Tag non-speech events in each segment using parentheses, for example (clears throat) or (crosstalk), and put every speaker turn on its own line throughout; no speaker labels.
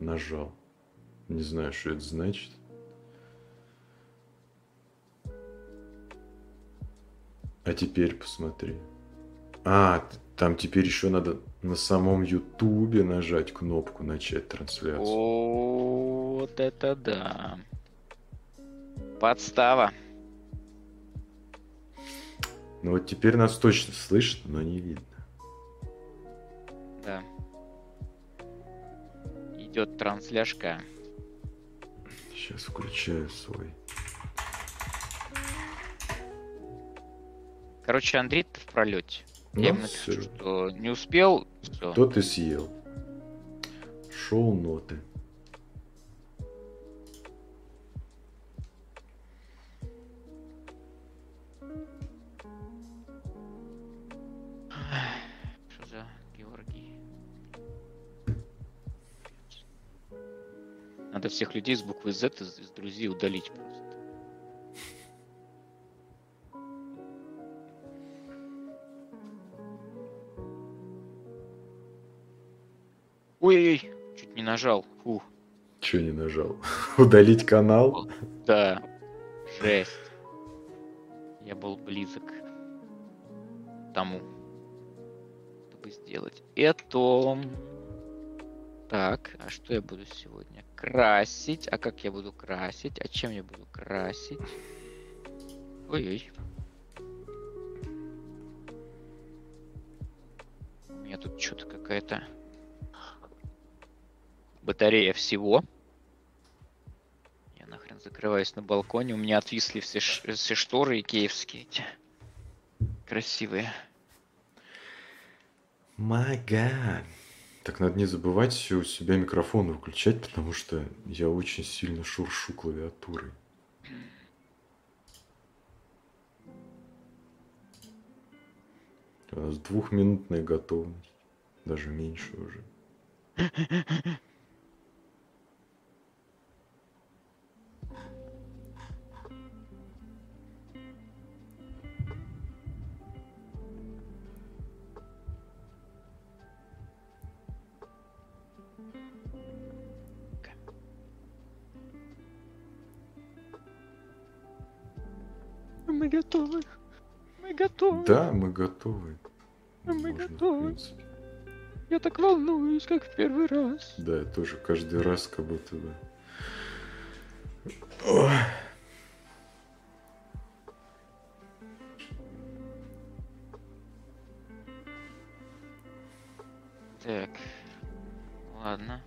нажал. Не знаю, что это значит. А теперь посмотри. А, там теперь еще надо на самом Ютубе нажать кнопку начать трансляцию.
Вот это да. Подстава.
Ну вот теперь нас точно слышно, но не видно.
Да. Идет трансляшка.
Сейчас включаю свой.
Короче, Андрей в пролете.
Ну,
Я ему напишу, что не успел. Все.
Кто ты съел? Шоу-ноты.
Всех людей с буквы Z из, из друзей удалить просто. Ой-ой-ой, чуть не нажал. Фу,
Че не нажал? (laughs) Удалить канал?
да, жесть. Я был близок к тому, чтобы сделать это. Так, а что я буду сегодня? Красить. А как я буду красить? А чем я буду красить? Ой-ой. У меня тут что-то какая-то батарея всего. Я нахрен закрываюсь на балконе. У меня отвисли все, ш- все шторы икеевские эти. Красивые.
My God. Так надо не забывать у себя микрофон выключать, потому что я очень сильно шуршу клавиатурой. У нас двухминутная готовность. Даже меньше уже.
Мы готовы. Мы готовы.
Да, мы готовы.
Мы
Можно,
готовы. Я так волнуюсь, как в первый раз.
Да, я тоже каждый раз как будто бы. Ой.
Так. Ладно.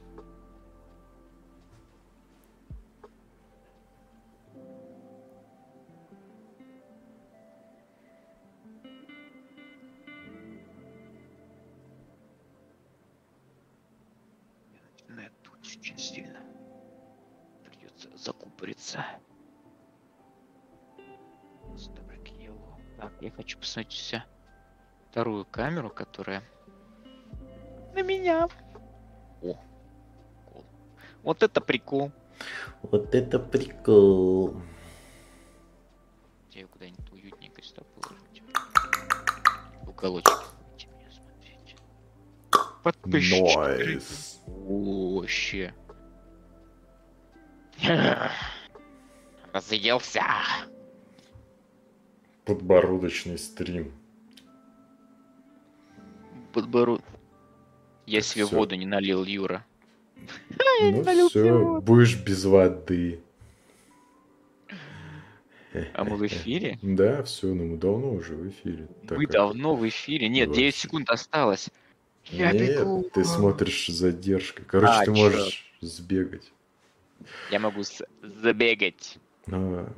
Вторую камеру, которая на меня. О, прикол. Вот это прикол.
Вот это прикол.
Я ее куда-нибудь уютненько сюда положить. Уголочек. О, Вообще. Разъелся.
Подбородочный стрим.
Подбород. Я себе
Всё.
воду не налил, Юра. (laughs)
Ну все, будешь без воды.
А мы в эфире? (laughs)
Да, все, ну мы давно уже в эфире. Как-
давно в эфире. Нет, 9
Вообще.
секунд осталось. Я
Нет,
бегу.
ты смотришь задержкой. Короче,
А,
ты можешь сбегать.
Я могу забегать.
А,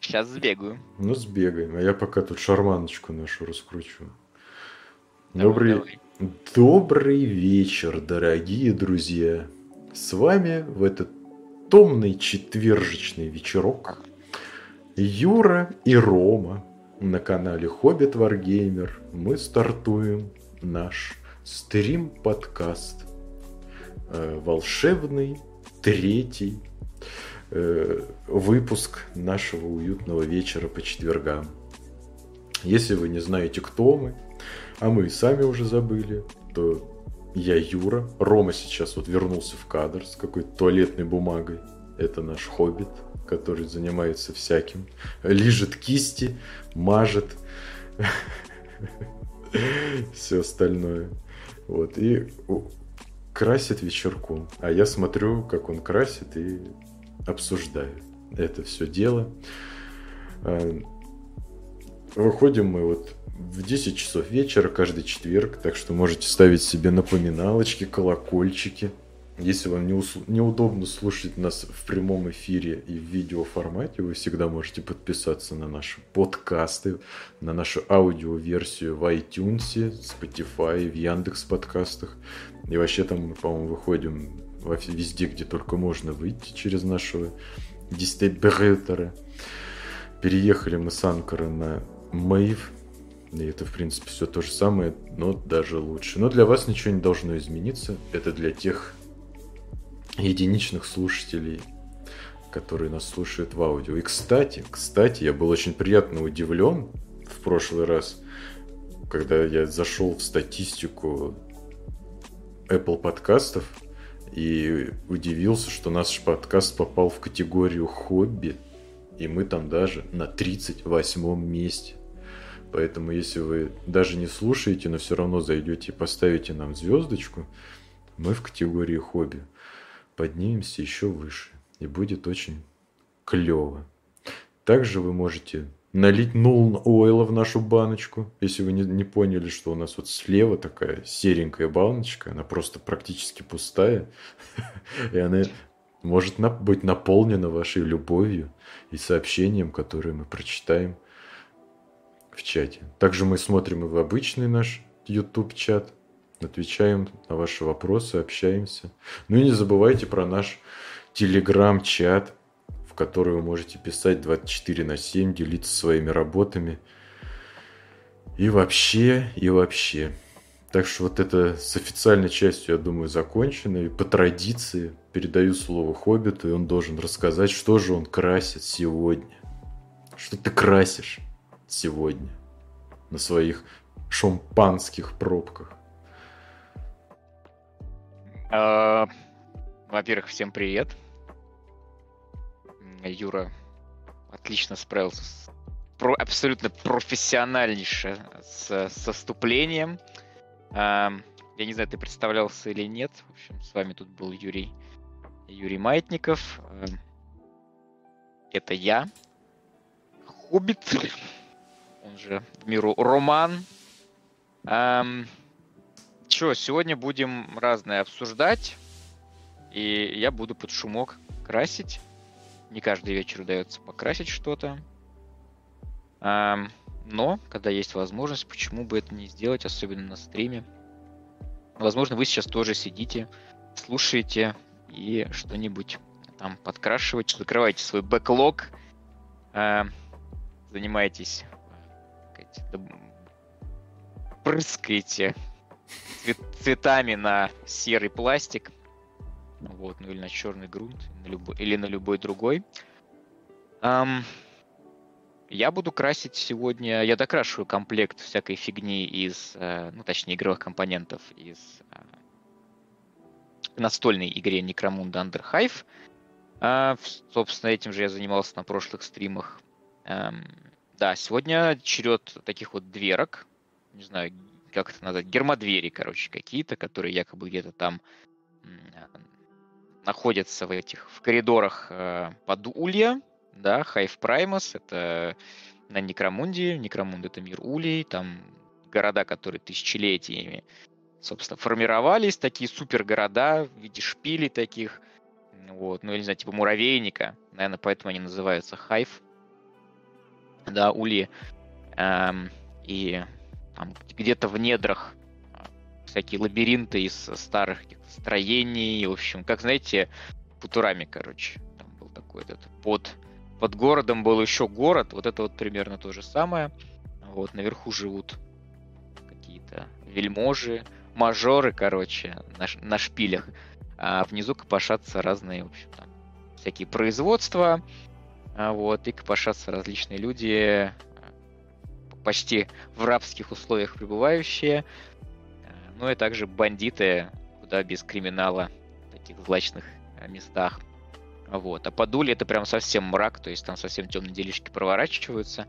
Сейчас сбегаю.
ну, сбегаем. А я пока тут шарманочку нашу раскручу. Добрый. Добрый вечер, дорогие друзья. С вами в этот томный четвержечный вечерок Юра и Рома на канале Хоббит Варгеймер. Мы стартуем наш стрим-подкаст. Э, Волшебный третий э, выпуск нашего уютного вечера по четвергам. Если вы не знаете, кто мы, а мы и сами уже забыли, то я Юра. Рома сейчас вот вернулся в кадр с какой-то туалетной бумагой. Это наш хоббит, который занимается всяким. Лижет кисти, мажет. (laughs) Все остальное. Вот. И красит вечерком. А я смотрю, как он красит и обсуждаю это все дело. А, выходим мы вот в 10 часов вечера каждый четверг, так что можете ставить себе напоминалочки, колокольчики. Если вам не неудобно слушать нас в прямом эфире и в видеоформате, вы всегда можете подписаться на наши подкасты, на нашу аудиоверсию в iTunes, Spotify, в Яндекс подкастах. И вообще там мы, по-моему, выходим везде, где только можно выйти через нашего дистрибьютора. Переехали мы с Анкара на Мэйв, и это, в принципе, все то же самое, но даже лучше. Но для вас ничего не должно измениться. Это для тех единичных слушателей, которые нас слушают в аудио. И, кстати, кстати, я был очень приятно удивлен в прошлый раз, когда я зашел в статистику Apple подкастов и удивился, что наш подкаст попал в категорию хобби, и мы там даже на 38 месте. Поэтому, если вы даже не слушаете, но все равно зайдете и поставите нам звездочку, мы в категории хобби поднимемся еще выше. И будет очень клево. Также вы можете налить Нолн Ойла в нашу баночку. Если вы не, не поняли, что у нас вот слева такая серенькая баночка, она просто практически пустая. (laughs) И она может быть наполнена вашей любовью и сообщением, которое мы прочитаем в чате. Также мы смотрим и в обычный наш YouTube чат, отвечаем на ваши вопросы, общаемся. Ну и не забывайте про наш Telegram чат, в который вы можете писать 24 на 7, делиться своими работами. И вообще, и вообще. Так что вот это с официальной частью, я думаю, закончено. И по традиции передаю слово Хоббиту, и он должен рассказать, что же он красит сегодня. Что ты красишь? Сегодня на своих шампанских пробках?
А, во-первых, всем привет. Юра отлично справился с про, абсолютно профессиональнейше с, с вступлением. А, я не знаю, ты представлялся или нет. В общем, с вами тут был Юрий, Юрий Маятников. А, это я. Хоббит он же в миру Роман. Эм, Че, сегодня будем разное обсуждать. И я буду под шумок красить. Не каждый вечер удается покрасить что-то. Эм, но, когда есть возможность, почему бы это не сделать, особенно на стриме. Возможно, вы сейчас тоже сидите, слушаете и что-нибудь там подкрашиваете, закрываете свой бэклог, э, занимаетесь сказать, прыскаете цвет, цветами на серый пластик, вот, ну или на черный грунт, на любой, или на любой другой. Um, я буду красить сегодня, я докрашиваю комплект всякой фигни из, э, ну точнее игровых компонентов из э, настольной игре Necromunda Underhive. Uh, собственно, этим же я занимался на прошлых стримах. Да, сегодня черед таких вот дверок, не знаю, как это назвать, гермодвери, короче, какие-то, которые якобы где-то там находятся в этих, в коридорах э, под Улья, да, Hive Primus, это на Некромунде, Некромунд это мир Улей, там города, которые тысячелетиями, собственно, формировались, такие супер города в виде шпилей таких, вот, ну, или, не знаю, типа муравейника, наверное, поэтому они называются Hive да, ули, эм, и там где-то в недрах а, всякие лабиринты из старых строений, в общем, как знаете, Футурами, короче, там был такой этот под под городом был еще город, вот это вот примерно то же самое. Вот наверху живут какие-то вельможи, мажоры, короче, на, на шпилях, а внизу копошатся разные, в общем, там, всякие производства, вот, и копошатся различные люди, почти в рабских условиях пребывающие. ну и также бандиты, куда без криминала в таких злачных э, местах. Вот. А по дуле это прям совсем мрак, то есть там совсем темные делишки проворачиваются.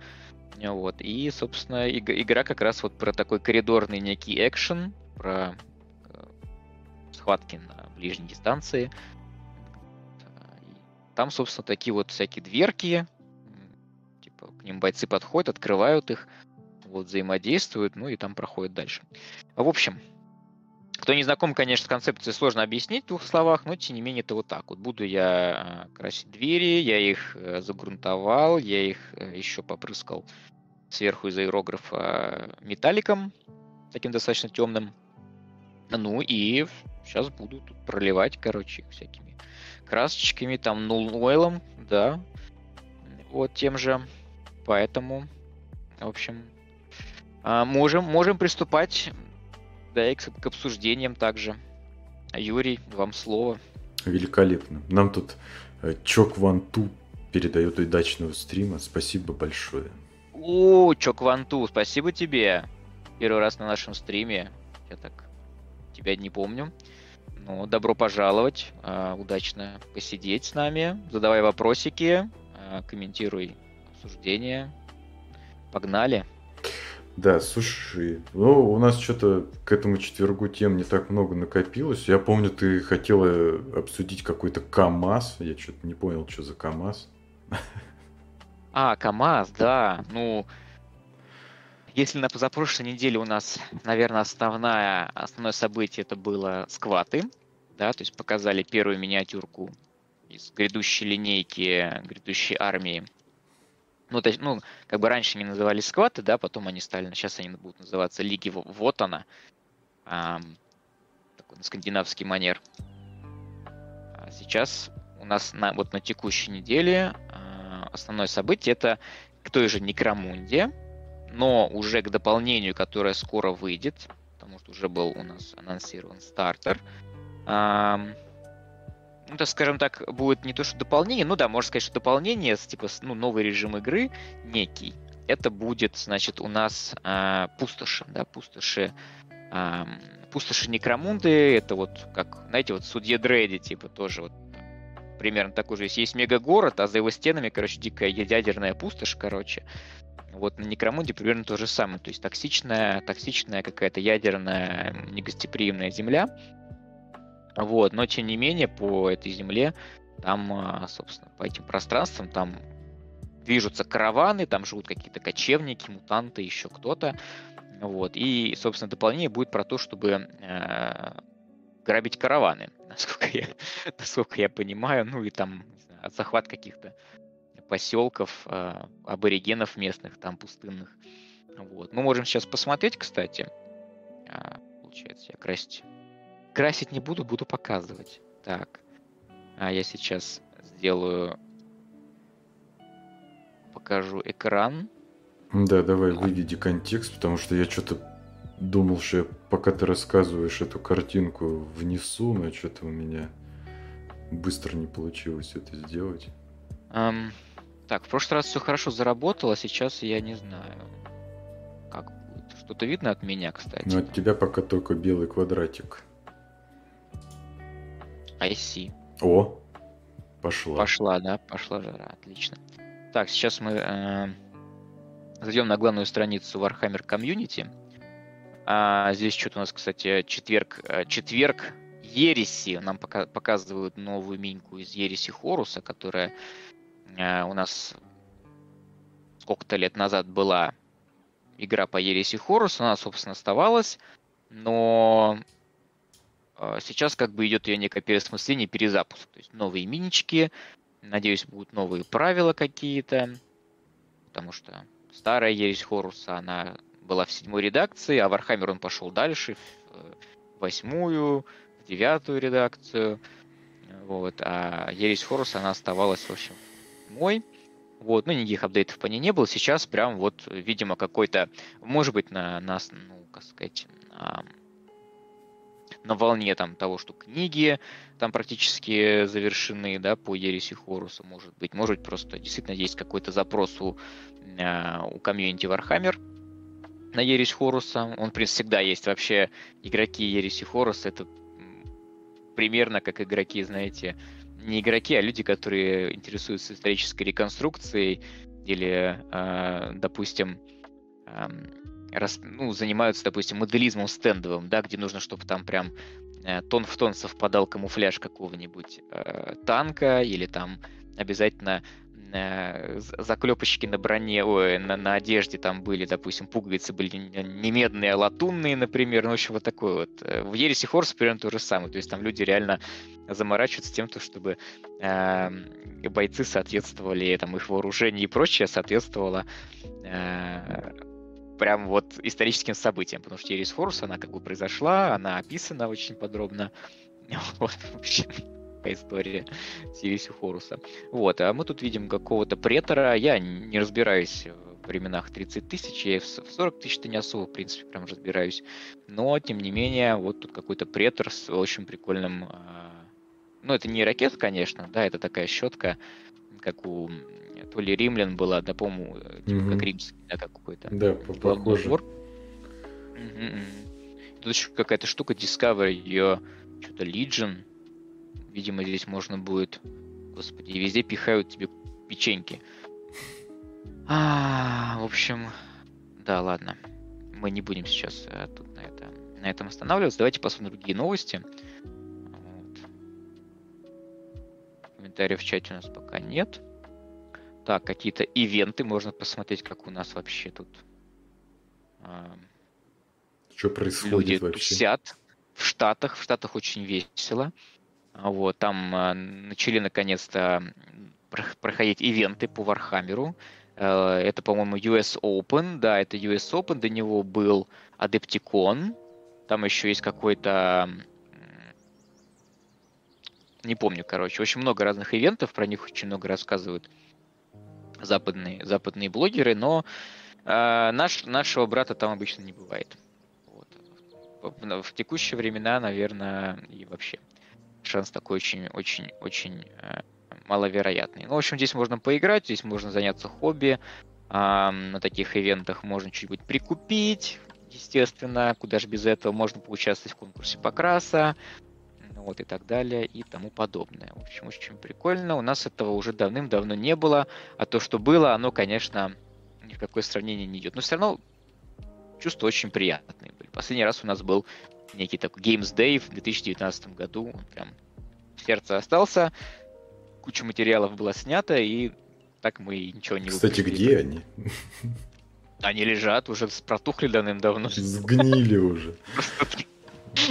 Вот. И, собственно, игра как раз вот про такой коридорный некий экшен, про э, схватки на ближней дистанции. Там, собственно, такие вот всякие дверки, типа к ним бойцы подходят, открывают их, вот взаимодействуют, ну и там проходят дальше. В общем, кто не знаком, конечно, с концепцией, сложно объяснить в двух словах, но тем не менее это вот так. Вот буду я а, красить двери, я их э, загрунтовал, я их э, еще попрыскал сверху из аэрографа металликом, таким достаточно темным. Ну и сейчас буду тут проливать, короче, всякими красочками, там, нулойлом, да, вот тем же. Поэтому, в общем, а, можем, можем приступать да, и к, к обсуждениям также. Юрий, вам слово.
Великолепно. Нам тут э, Чок Ван Ту передает удачного стрима. Спасибо большое.
О, Чок Ван Ту, спасибо тебе. Первый раз на нашем стриме. Я так тебя не помню. Ну, добро пожаловать. А, удачно посидеть с нами. Задавай вопросики, а, комментируй обсуждение. Погнали.
Да, слушай, ну, у нас что-то к этому четвергу тем не так много накопилось. Я помню, ты хотела обсудить какой-то КАМАЗ. Я что-то не понял, что за КАМАЗ.
А, КАМАЗ, да. Ну, если на позапрошлой неделе у нас, наверное, основная, основное событие это было скваты, да, то есть показали первую миниатюрку из грядущей линейки, грядущей армии. Ну, то есть, ну, как бы раньше они назывались скваты, да, потом они стали, сейчас они будут называться Лиги Вот она, эм, такой на скандинавский манер. А сейчас у нас на, вот на текущей неделе э, основное событие это к той же Некромунде, но уже к дополнению, которое скоро выйдет, потому что уже был у нас анонсирован стартер. Эм, ну, так скажем так, будет не то, что дополнение, ну да, можно сказать, что дополнение, типа, ну, новый режим игры некий. Это будет, значит, у нас э, пустоши, да, пустоши, э, пустоши Некромунды, это вот, как, знаете, вот Судья Дрейди, типа, тоже вот примерно такой же. Есть, есть мегагород, а за его стенами, короче, дикая ядерная пустошь, короче. Вот на Некромунде примерно то же самое. То есть токсичная, токсичная какая-то ядерная негостеприимная земля, вот, но тем не менее по этой земле там, а, собственно, по этим пространствам там движутся караваны, там живут какие-то кочевники, мутанты, еще кто-то. Вот. И, собственно, дополнение будет про то, чтобы э, грабить караваны, насколько я, (laughs) насколько я понимаю. Ну и там знаю, захват каких-то поселков, э, аборигенов местных, там пустынных. Вот. Мы можем сейчас посмотреть, кстати. А, получается, я красить красить не буду, буду показывать. Так. А я сейчас сделаю... Покажу экран.
Да, давай выведи контекст, потому что я что-то думал, что я, пока ты рассказываешь эту картинку внесу, но что-то у меня быстро не получилось это сделать.
Um, так, в прошлый раз все хорошо заработало, сейчас я не знаю, как будет. Что-то видно от меня, кстати.
Ну, от тебя пока только белый квадратик.
I see.
О, пошла.
Пошла, да, пошла жара, отлично. Так, сейчас мы э, зайдем на главную страницу Warhammer Community. А, здесь что-то у нас, кстати, четверг, э, четверг Ереси. Нам пока, показывают новую миньку из Ереси Хоруса, которая э, у нас сколько-то лет назад была игра по Ереси Хорус. Она, собственно, оставалась. Но а, сейчас как бы идет ее некое переосмысление, перезапуск. То есть новые минички, надеюсь, будут новые правила какие-то, потому что старая ересь Хоруса, она была в седьмой редакции, а Вархаммер он пошел дальше, в э, восьмую, в девятую редакцию. Вот, а ересь Хоруса, она оставалась, в общем, мой. Вот, ну, никаких апдейтов по ней не было. Сейчас прям вот, видимо, какой-то, может быть, на нас, ну, как сказать, на на волне там того, что книги там практически завершены, да, по Ереси Хоруса, может быть. Может быть, просто действительно есть какой-то запрос у, э, у комьюнити Warhammer. На Ересь Хоруса. Он, в принципе, всегда есть. Вообще, игроки Ереси Хоруса это примерно как игроки, знаете, не игроки, а люди, которые интересуются исторической реконструкцией или, э, допустим, э, рас, ну, занимаются, допустим, моделизмом стендовым, да, где нужно, чтобы там прям э, тон в тон совпадал камуфляж какого-нибудь э, танка или там обязательно заклепочки на броне, ой, на, на одежде там были, допустим, пуговицы были не медные, а латунные, например, ну, в общем, вот такой вот. Э, в Ереси Хорс примерно то же самое, то есть там люди реально заморачиваются тем, то, чтобы э, бойцы соответствовали, там, их вооружение и прочее соответствовало э, прям вот историческим событиям, потому что Ерис Хорус, она как бы произошла, она описана очень подробно, (laughs) вот, в общем, такая история Сирису Хоруса. Вот, а мы тут видим какого-то претора. Я не разбираюсь в временах 30 тысяч, я в 40 тысяч-то не особо, в принципе, прям разбираюсь. Но, тем не менее, вот тут какой-то претор с очень прикольным... А, ну, это не ракет, конечно, да, это такая щетка, как у то ли римлян была, да, по-моему, типа угу. как римский, да, как какой-то.
Да, похоже. Угу,
Тут еще какая-то штука Discovery, ее что-то Legion, Видимо, здесь можно будет... Господи, везде пихают тебе печеньки. А, в общем, да, ладно. Мы не будем сейчас а, тут на, это, на этом останавливаться. Давайте посмотрим другие новости. Вот. Комментариев в чате у нас пока нет. Так, какие-то ивенты можно посмотреть, как у нас вообще тут.
А, Что происходит
люди
вообще?
тусят в Штатах. В Штатах очень весело. Вот, там э, начали наконец-то проходить ивенты по Вархаммеру. Э, это, по-моему, US Open. Да, это US Open. До него был Adepticon. Там еще есть какой-то... Не помню, короче. Очень много разных ивентов. Про них очень много рассказывают западные, западные блогеры. Но э, наш, нашего брата там обычно не бывает. Вот. В текущие времена, наверное, и вообще шанс такой очень-очень-очень э, маловероятный. Ну, в общем, здесь можно поиграть, здесь можно заняться хобби. А, на таких ивентах можно чуть-нибудь прикупить, естественно, куда же без этого. Можно поучаствовать в конкурсе покраса, ну вот и так далее и тому подобное. В общем, очень прикольно. У нас этого уже давным-давно не было, а то, что было, оно, конечно, ни в какое сравнение не идет. Но все равно чувства очень приятные были. Последний раз у нас был некий такой Games Day в 2019 году. Он прям в сердце остался. Куча материалов была снята, и так мы ничего не
Кстати, выпустили. где они?
Они лежат, уже протухли давным-давно.
Сгнили уже.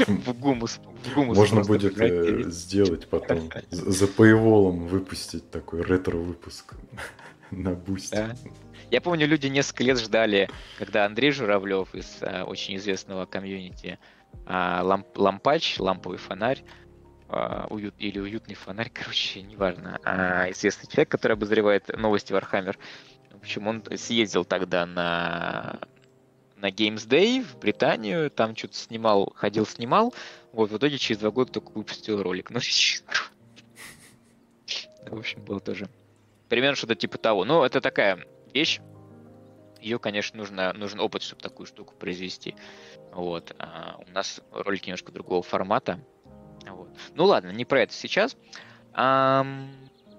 В гумус. В гумус
Можно будет э, сделать потом. За paywall выпустить такой ретро-выпуск (laughs) на бусте. Да.
Я помню, люди несколько лет ждали, когда Андрей Журавлев из а, очень известного комьюнити а, ламп, лампач, ламповый фонарь, а, уют, или уютный фонарь, (laughs) короче, неважно, а, известный человек, который обозревает новости Warhammer. В общем, он съездил тогда на на Games Day в Британию, там что-то снимал, ходил, снимал. Вот, в итоге через два года только выпустил ролик. (laughs) Ну, в общем, было тоже примерно что-то типа того. Но это такая вещь. Ее, конечно, нужно, нужен опыт, чтобы такую штуку произвести. Вот. А у нас ролики немножко другого формата. Вот. Ну ладно, не про это сейчас. А,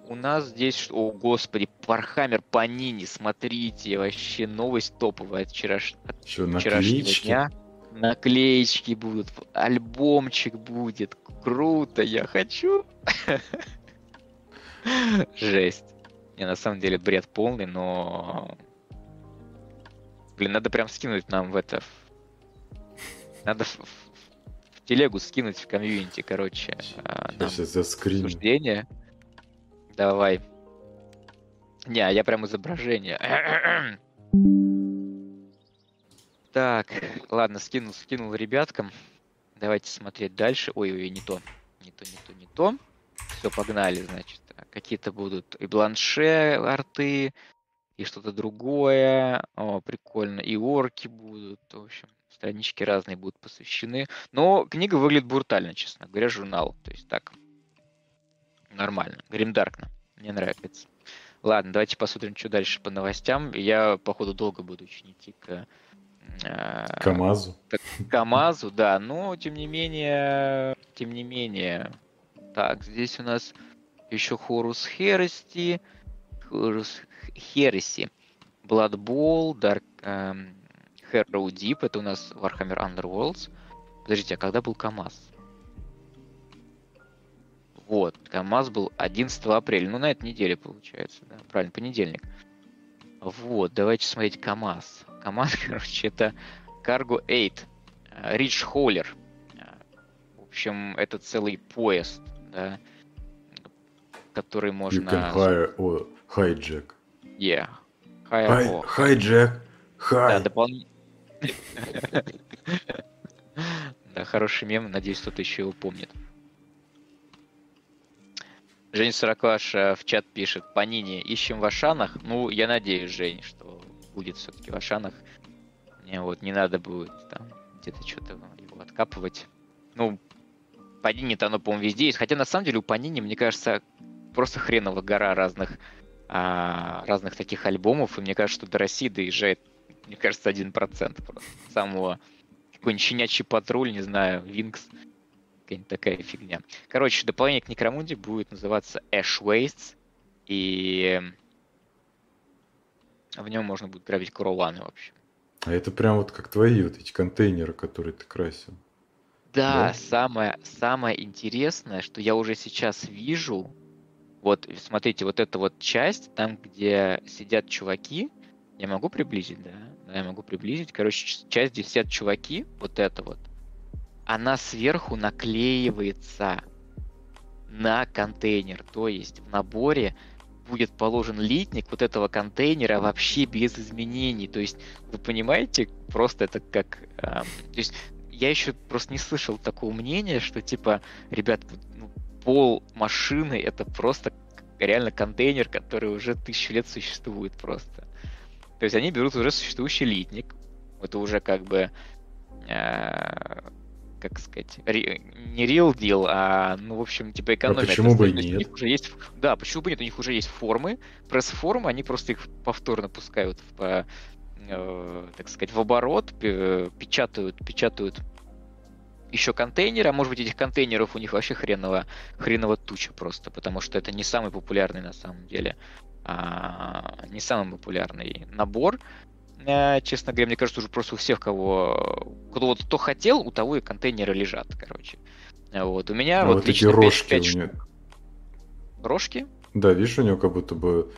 у нас здесь, о господи, Вархаммер Панини, смотрите, вообще новость топовая от, вчераш... от
Что, вчерашнего дня.
Наклеечки будут, альбомчик будет, круто, я хочу. (laughs) Жесть. Не, на самом деле бред полный, но... Блин, надо прям скинуть нам в это, надо в, в телегу скинуть в комьюнити, короче.
А, сейчас за скрин.
Суждение. Давай. Не, а я прям изображение. (clears throat) так, ладно, скинул, скинул ребяткам. Давайте смотреть дальше. Ой-ой, не то. Не то, не то, не то. Все, погнали, значит. Какие-то будут и бланше арты, и что-то другое. О, прикольно. И орки будут. В общем, странички разные будут посвящены. Но книга выглядит брутально, честно говоря, журнал. То есть так, нормально. Гримдаркно. Мне нравится. Ладно, давайте посмотрим, что дальше по новостям. Я, походу, долго буду очень идти к э,
КамАЗу.
КамАЗу, да, но тем не менее, тем не менее. Так, здесь у нас еще Хорус Херести, Хорус Хереси, Dark эм, Hero Deep, это у нас Warhammer Underworlds. Подождите, а когда был КамАЗ? Вот, КамАЗ был 11 апреля, ну на этой неделе получается, да, правильно, понедельник. Вот, давайте смотреть КамАЗ. КамАЗ, (laughs) короче, это Cargo 8, Rich Hauler. В общем, это целый поезд, да, который можно...
You can hire, oh, hijack.
Yeah. Hire,
Hi, hijack.
Да,
Hi.
Да, хороший мем, надеюсь, кто-то еще его помнит. Жень Сорокваш э, в чат пишет, Панини, ищем в Ашанах. Ну, я надеюсь, Жень, что будет все-таки в Ашанах. Мне вот не надо будет там где-то что-то его откапывать. Ну, Панини-то оно, по-моему, везде есть. Хотя, на самом деле, у Панини, мне кажется, просто хреново гора разных, а, разных таких альбомов. И мне кажется, что до России доезжает, мне кажется, один процент просто. Самого какой-нибудь щенячий патруль, не знаю, Винкс какая-нибудь такая фигня. Короче, дополнение к Некромунде будет называться Ash Wastes, и в нем можно будет грабить Куроланы, в общем.
А это прям вот как твои вот эти контейнеры, которые ты красил.
Да,
Да?
самое, самое интересное, что я уже сейчас вижу, вот, смотрите, вот эта вот часть, там, где сидят чуваки, я могу приблизить, да? Да, я могу приблизить. Короче, часть, где сидят чуваки, вот это вот, она сверху наклеивается на контейнер. То есть в наборе будет положен литник вот этого контейнера вообще без изменений. То есть вы понимаете, просто это как... эм, то есть я еще просто не слышал такого мнения, что типа, ребят, ну, пол машины это просто реально контейнер, который уже тысячу лет существует просто. То есть они берут уже существующий литник. Это уже как бы э, как сказать, ре- не real deal, а, ну, в общем, типа экономия.
почему бы и
есть У
нет?
них уже есть, да, почему бы нет? У них уже есть формы, пресс-формы, они просто их повторно пускают по- э, так сказать, в оборот, пе- печатают, печатают еще контейнеры, а может быть этих контейнеров у них вообще хреново, хреново туча просто, потому что это не самый популярный на самом деле, а, не самый популярный набор, Э, честно говоря, мне кажется, уже просто у всех, кого, кто вот кто хотел, у того и контейнеры лежат, короче. Э, Вот у меня
А
вот,
вот эти рожки
пять
у
штук.
него.
Рожки?
Да, видишь, у него как будто бы,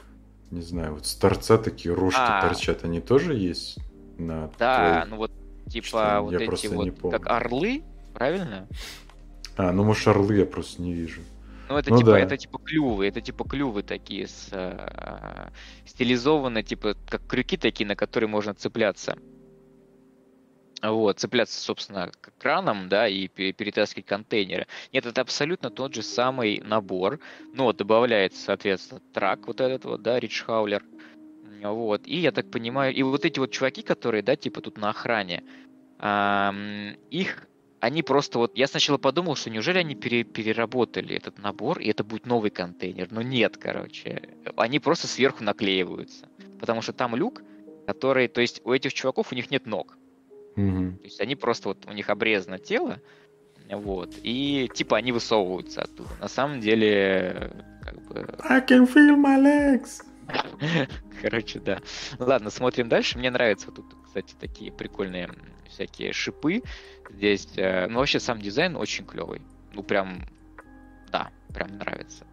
не знаю, вот с торца такие рожки
А.
торчат. Они тоже есть на
Да,
твоих?
ну вот типа
Что,
вот
я
эти вот как орлы, правильно?
А, ну может орлы я просто не вижу.
Ну это
Ну
типа
да.
это типа клювы, это типа клювы такие с э, стилизованные типа как крюки такие, на которые можно цепляться. Вот, цепляться, собственно, к краном, да, и пе- перетаскивать контейнеры. Нет, это абсолютно тот же самый набор. Но вот добавляется, соответственно, трак вот этот вот, да, Рич Хаулер. Вот, и я так понимаю, и вот эти вот чуваки, которые, да, типа тут на охране, их, они просто вот, я сначала подумал, что неужели они пере- переработали этот набор, и это будет новый контейнер, но нет, короче, они просто сверху наклеиваются, потому что там люк, который, то есть у этих чуваков у них нет ног,
Мгм.
то есть они просто вот, у них обрезано тело, вот, и типа они высовываются оттуда. На самом деле, как бы,
I can feel my legs.
Короче, да. Ладно, смотрим дальше. Мне нравятся тут, кстати, такие прикольные всякие шипы. Здесь, э, ну, вообще сам дизайн очень клевый. Ну, прям, да, прям нравится.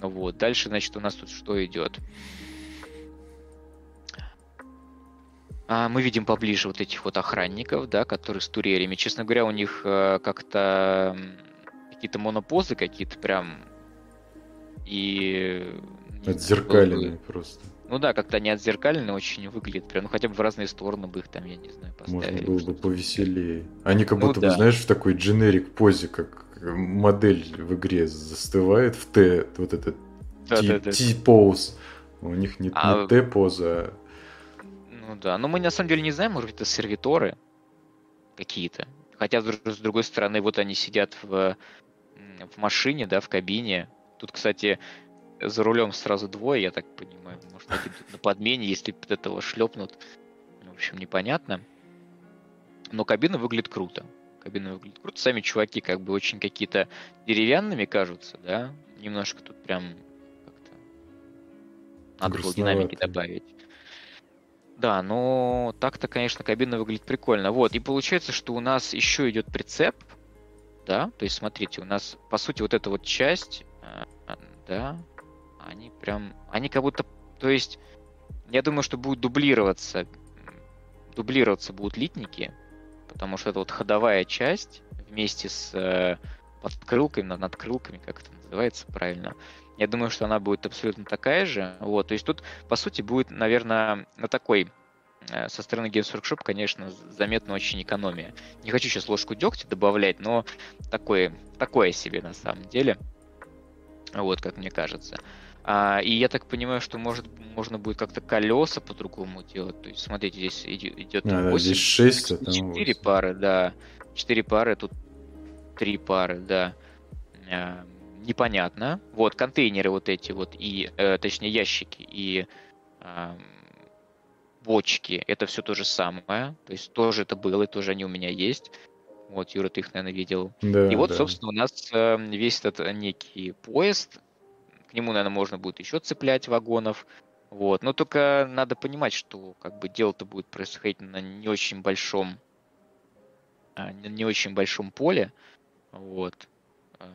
Ну Вот, дальше, значит, у нас тут что идет? А, мы видим поближе вот этих вот охранников, да, которые с турерями. Честно говоря, у них э, как-то какие-то монопозы какие-то прям и... не
Отзеркаленные просто.
ну да, как-то они отзеркалены очень выглядят. Прям, ну хотя бы в разные стороны бы их там, я не знаю,
Можно
поставили.
было бы повеселее. Они как
Ну
будто бы,
да.
знаешь, в такой дженерик позе, как модель в игре застывает в Т, вот этот
Да-да-да.
T-поз. У них не,
А-
не Т-поза, а
Ну да, но мы на самом деле не знаем, может быть, это сервиторы какие-то. Хотя, с друг- с другой стороны, вот они сидят в, в машине, да, в кабине. Тут, кстати, за рулем сразу двое, я так понимаю. Может, один тут на подмене, если вот этого шлепнут. В общем, непонятно. но кабина выглядит круто. Кабина выглядит круто. Сами чуваки как бы очень какие-то деревянными кажутся, да? Немножко тут прям как-то надо было динамики добавить. Да, но так-то, конечно, кабина выглядит прикольно. Вот, и получается, что у нас еще идет прицеп, да, то есть смотрите, у нас, по сути, вот эта вот часть, э, да, они прям, они как будто, то есть, я думаю, что будет дублироваться, дублироваться будут литники, потому что это вот ходовая часть вместе с э, подкрылками, над надкрылками, как это называется правильно. Я думаю, что она будет абсолютно такая же. Вот, то есть тут, по сути, будет, наверное, на такой э, со стороны Games Workshop, конечно, заметна очень экономия. Не хочу сейчас ложку дегтя добавлять, но такое, такое себе на самом деле. Вот, как мне кажется. А, и я так понимаю, что может, можно будет как-то колеса по-другому делать. То есть, смотрите, здесь идет
а, 8, здесь 6, а
4 пары, да. 4 пары, тут 3 пары, да. А, непонятно. Вот, контейнеры вот эти вот, и, э, точнее, ящики и э, бочки, это все то же самое. То есть тоже это было, и тоже они у меня есть. Вот, Юра, ты их, наверное, видел. Да, и вот, да. собственно, у нас э, весь этот некий поезд, нему, наверное, можно будет еще цеплять вагонов. Вот. Но только надо понимать, что как бы дело-то будет происходить на не очень большом, а, не очень большом поле. Вот. А,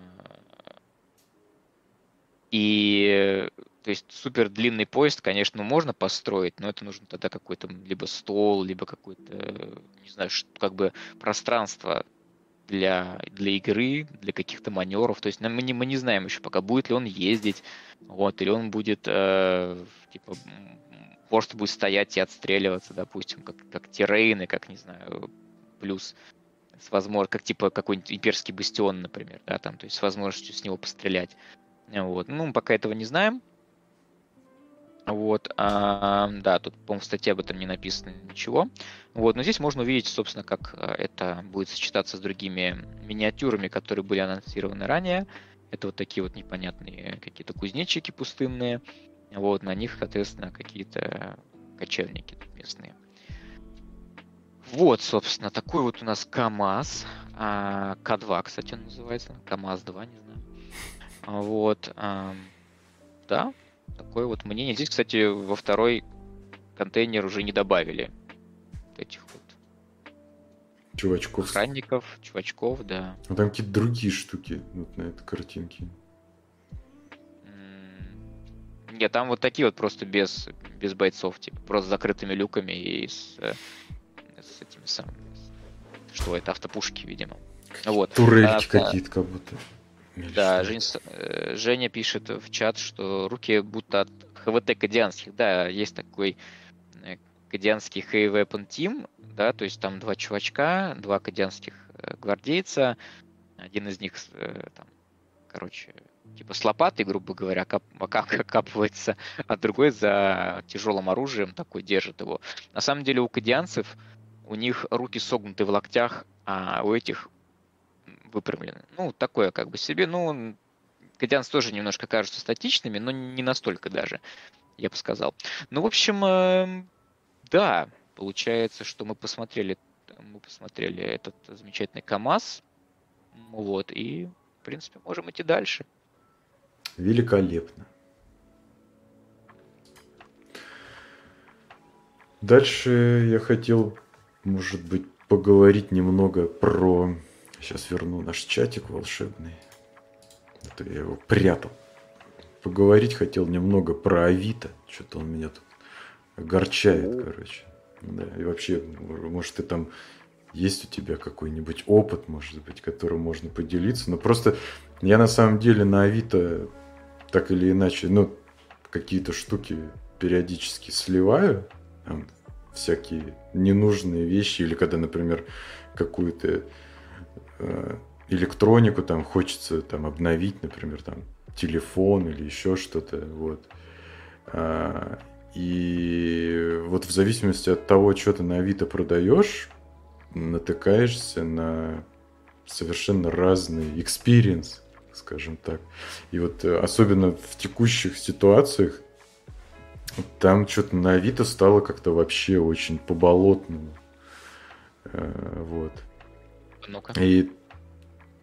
и то есть супер длинный поезд, конечно, можно построить, но это нужно тогда какой-то либо стол, либо какой-то, не знаю, как бы пространство для, для игры, для каких-то маневров. То есть мы не, мы не знаем еще пока, будет ли он ездить, вот, или он будет, э, типа, просто будет стоять и отстреливаться, допустим, как, как террейны, как, не знаю, плюс с возможностью, как типа какой-нибудь имперский бастион, например, да, там, то есть с возможностью с него пострелять. Вот. Ну, пока этого не знаем. Вот, а, да, тут, по-моему, в статье об этом не написано ничего. Вот, но здесь можно увидеть, собственно, как а, это будет сочетаться с другими миниатюрами, которые были анонсированы ранее. Это вот такие вот непонятные какие-то кузнечики пустынные. Вот, на них, соответственно, какие-то кочевники местные. Вот, собственно, такой вот у нас КАМАЗ. А, К2, кстати, он называется. КАМАЗ-2, не знаю. Вот, а, да, Такое вот мнение. Здесь, кстати, во второй контейнер уже не добавили этих вот
чувачков.
Охранников, чувачков, да.
А там какие-то другие штуки вот на этой картинке.
Нет, там вот такие вот просто без, без бойцов, типа, просто с закрытыми люками и с, э, с этими самыми. Что это автопушки, видимо. Вот.
Турельки а, какие-то как будто.
Да, Жень, э, Женя пишет в чат, что руки будто от ХВТ кадианских. Да, есть такой э, кадианский Weapon Team, да, то есть там два чувачка, два кадианских э, гвардейца, один из них, там, короче, типа с лопатой, грубо говоря, кап, окапывается, (laughs) а другой за тяжелым оружием такой держит его. На самом деле у кадианцев у них руки согнуты в локтях, а у этих выпрямлены. Ну, такое как бы себе. Ну, Кадианс тоже немножко кажутся статичными, но не настолько даже, я бы сказал. Ну, в общем, э, да, получается, что мы посмотрели, мы посмотрели этот замечательный КАМАЗ, вот, и, в принципе, можем идти дальше.
Великолепно. Дальше я хотел, может быть, поговорить немного про Сейчас верну наш чатик волшебный. Это я его прятал. Поговорить хотел немного про Авито. Что-то он меня тут огорчает, короче. Да, и вообще, может, ты там есть у тебя какой-нибудь опыт, может быть, которым можно поделиться. Но просто я на самом деле на Авито так или иначе, ну, какие-то штуки периодически сливаю. Там, всякие ненужные вещи. Или когда, например, какую-то электронику там хочется там обновить, например, там телефон или еще что-то, вот. А, и вот в зависимости от того, что ты на Авито продаешь, натыкаешься на совершенно разный experience, скажем так. И вот э, особенно в текущих ситуациях там что-то на Авито стало как-то вообще очень по-болотному. Э, вот.
Ну-ка.
И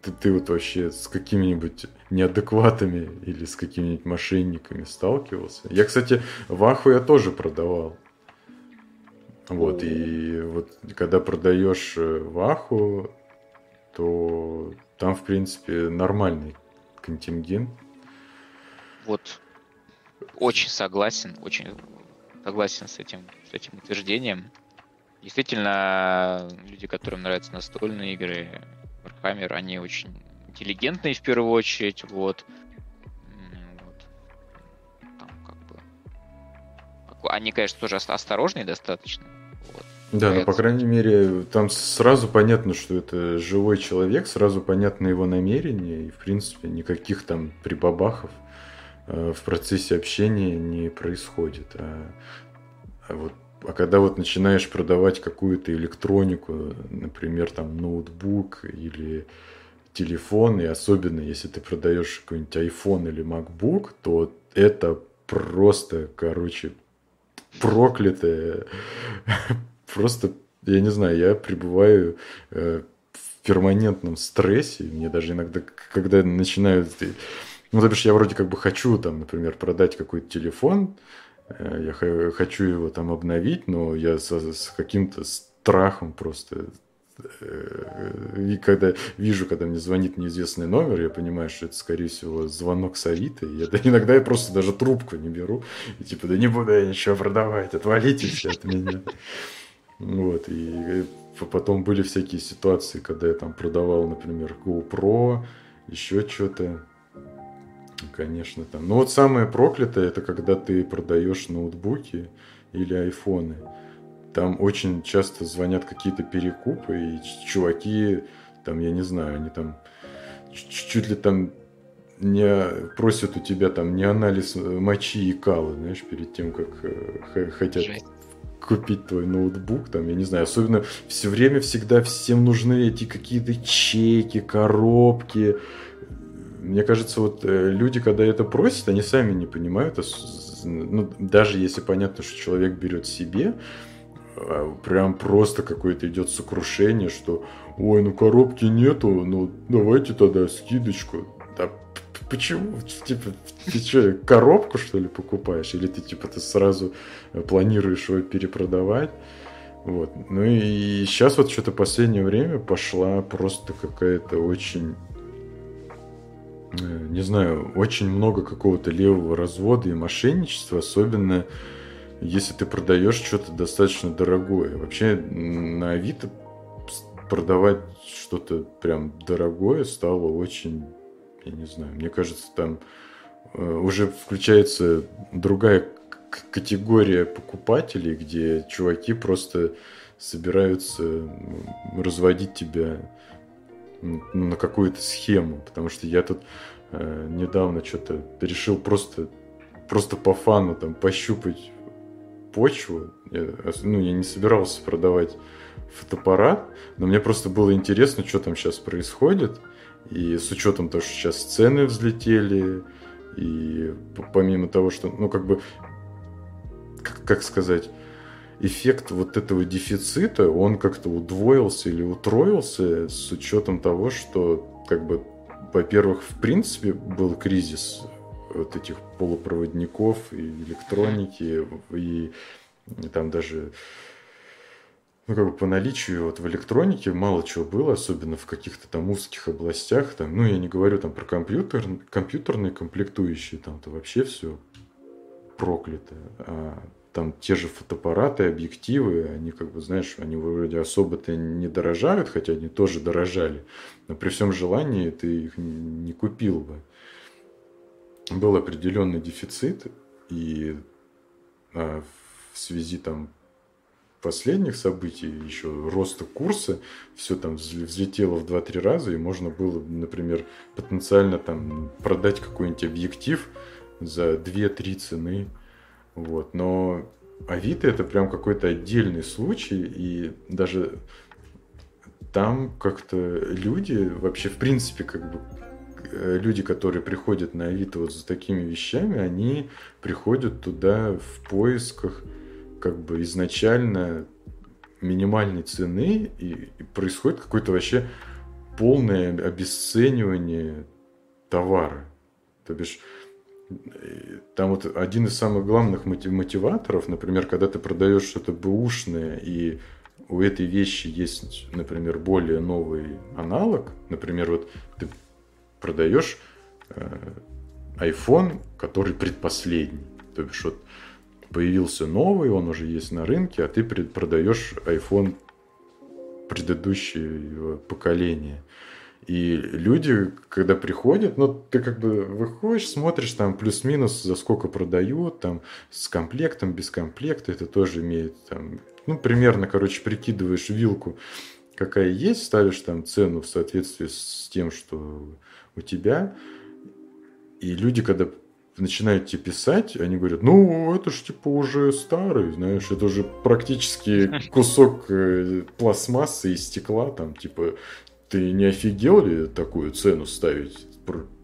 ты, ты вот вообще с какими-нибудь неадекватами или с какими-нибудь мошенниками сталкивался? Я, кстати, Ваху я тоже продавал. Вот, и вот когда продаешь э, Ваху, то там, в принципе, нормальный контингент.
Вот, очень согласен, очень согласен с этим, с этим утверждением. Действительно, люди, которым нравятся настольные игры, Warhammer, они очень интеллигентные в первую очередь, вот. вот. Там как бы... Они, конечно, тоже осторожные достаточно. Вот.
Да, но по крайней мере, там сразу понятно, что это живой человек, сразу понятно его намерение, и, в принципе, никаких там прибабахов э, в процессе общения не происходит. А, а вот а когда вот начинаешь продавать какую-то электронику, например, там ноутбук или телефон, и особенно если ты продаешь какой-нибудь iPhone или MacBook, то это просто, короче, проклятое. (laughs) Просто, я не знаю, я пребываю э, в перманентном стрессе. Мне даже иногда, когда начинают... Ну, то бишь, я вроде как бы хочу, там, например, продать какой-то телефон, я хочу его там обновить, но я с, с каким-то страхом просто и когда вижу, когда мне звонит неизвестный номер, я понимаю, что это, скорее всего, звонок с Авито. Я, иногда я просто даже трубку не беру. И типа, да не буду я ничего продавать, отвалитесь от меня. Вот, и потом были всякие ситуации, когда я там продавал, например, GoPro, еще что-то. Конечно, там. Но вот самое проклятое, это когда ты продаешь ноутбуки или айфоны там очень часто звонят какие-то перекупы, и чуваки, там, я не знаю, они там чуть ли там не просят у тебя там не анализ э, мочи и калы, знаешь, перед тем, как э, хотят Жесть. купить твой ноутбук, там, я не знаю, особенно все время всегда всем нужны эти какие-то чеки, коробки. Мне кажется, вот э, люди, когда это просят, они сами не понимают, ну, даже если понятно, что человек берет себе, а, прям просто какое-то идет сокрушение, что ой, ну коробки нету, ну давайте тогда скидочку. Да почему? Типа, ты что, коробку что ли покупаешь? Или ты типа ты сразу планируешь его перепродавать? Вот. Ну и сейчас вот что-то последнее время пошла просто какая-то очень э, не знаю, очень много какого-то левого развода и мошенничества, особенно если ты продаешь что-то достаточно дорогое. Вообще на Авито продавать что-то прям дорогое стало очень, я не знаю, мне кажется, там э, уже включается другая категория покупателей, где чуваки просто собираются разводить тебя на какую-то схему, потому что я тут э, недавно что-то решил просто просто по фану там пощупать почву. Я, ну, я не собирался продавать фотоаппарат, но мне просто было интересно, что там сейчас происходит. И с учетом того, что сейчас цены взлетели, и помимо того, что, ну, как бы, как, как сказать, эффект вот этого дефицита, он как-то удвоился или утроился с учетом того, что, как бы, во-первых, в принципе, был кризис вот этих полупроводников и электроники, и, и там даже ну, как бы по наличию вот в электронике мало чего было, особенно в каких-то там узких областях. Там, ну, я не говорю там про компьютер, компьютерные комплектующие, там-то вообще все проклято. А там те же фотоаппараты, объективы, они как бы, знаешь, они вроде особо-то не дорожают, хотя они тоже дорожали. Но при всем желании ты их не купил бы был определенный дефицит, и а, в связи там последних событий, еще роста курса, все там взлетело в 2-3 раза, и можно было, например, потенциально там продать какой-нибудь объектив за 2-3 цены. Вот. Но Авито это прям какой-то отдельный случай, и даже там как-то люди вообще в принципе как бы Э, люди, которые приходят на Авито вот за такими вещами, они приходят туда в поисках как бы изначально минимальной цены, и, и происходит какое-то вообще полное обесценивание товара. То бишь, там вот один из самых главных мотиваторов, например, когда ты продаешь что-то бэушное, и у этой вещи есть, например, более новый аналог, например, вот ты продаешь э, iPhone, который предпоследний, то бишь вот появился новый, он уже есть на рынке, а ты продаешь iPhone предыдущего поколения. И люди, когда приходят, ну, ты как бы выходишь, смотришь там плюс-минус, за сколько продают, там, с комплектом, без комплекта, это тоже имеет там, ну, примерно, короче, прикидываешь вилку, какая есть, ставишь там цену в соответствии с тем, что у тебя. И люди, когда начинают тебе писать, они говорят, ну, это ж типа уже старый, знаешь, это уже практически (laughs) кусок э, пластмассы и стекла, там, типа, ты не офигел ли такую цену ставить?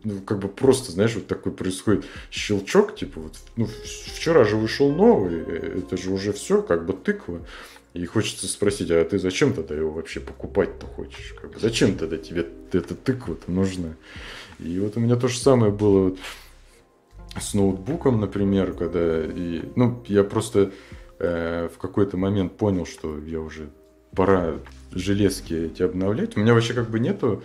Ну, как бы просто, знаешь, вот такой происходит щелчок, типа, вот, ну, вчера же вышел новый, э, это же уже все, как бы тыква. И хочется спросить, а ты зачем тогда его вообще покупать-то хочешь? Как бы, зачем тогда тебе эта тыква-то нужна? И вот у меня то же самое было вот с ноутбуком, например, когда и, ну, я просто э, в какой-то момент понял, что я уже пора железки эти обновлять. У меня вообще как бы нету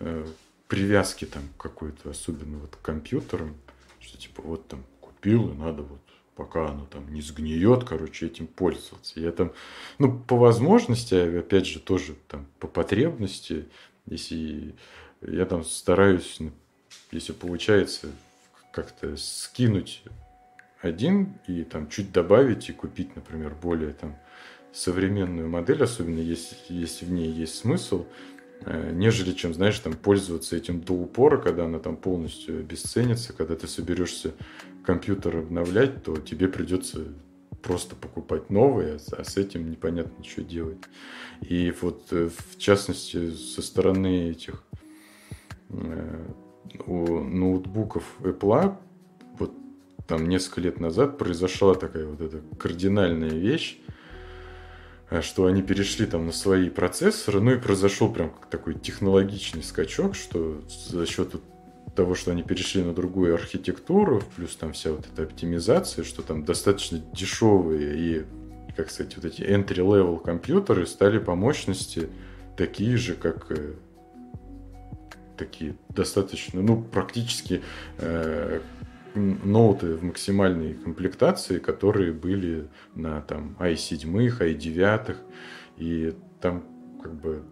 э, привязки там какой-то, особенно вот к компьютерам, что типа вот там купил и надо вот пока оно там не сгниет, короче, этим пользоваться. Я там, ну, по возможности, опять же, тоже там по потребности, если я там стараюсь, ну, если получается, как-то скинуть один и там чуть добавить и купить, например, более там современную модель, особенно если, если в ней есть смысл, э, нежели чем, знаешь, там пользоваться этим до упора, когда она там полностью обесценится, когда ты соберешься компьютер обновлять, то тебе придется просто покупать новые, а с этим непонятно, что делать. И вот э, в частности со стороны этих э, у ноутбуков Apple вот там несколько лет назад произошла такая вот эта кардинальная вещь, что они перешли там на свои процессоры, ну и произошел прям такой технологичный скачок, что за счет того, что они перешли на другую архитектуру, плюс там вся вот эта оптимизация, что там достаточно дешевые и, как сказать, вот эти entry-level компьютеры стали по мощности такие же, как э, такие достаточно, ну, практически э, ноуты в максимальной комплектации, которые были на там i7, i9, и там как бы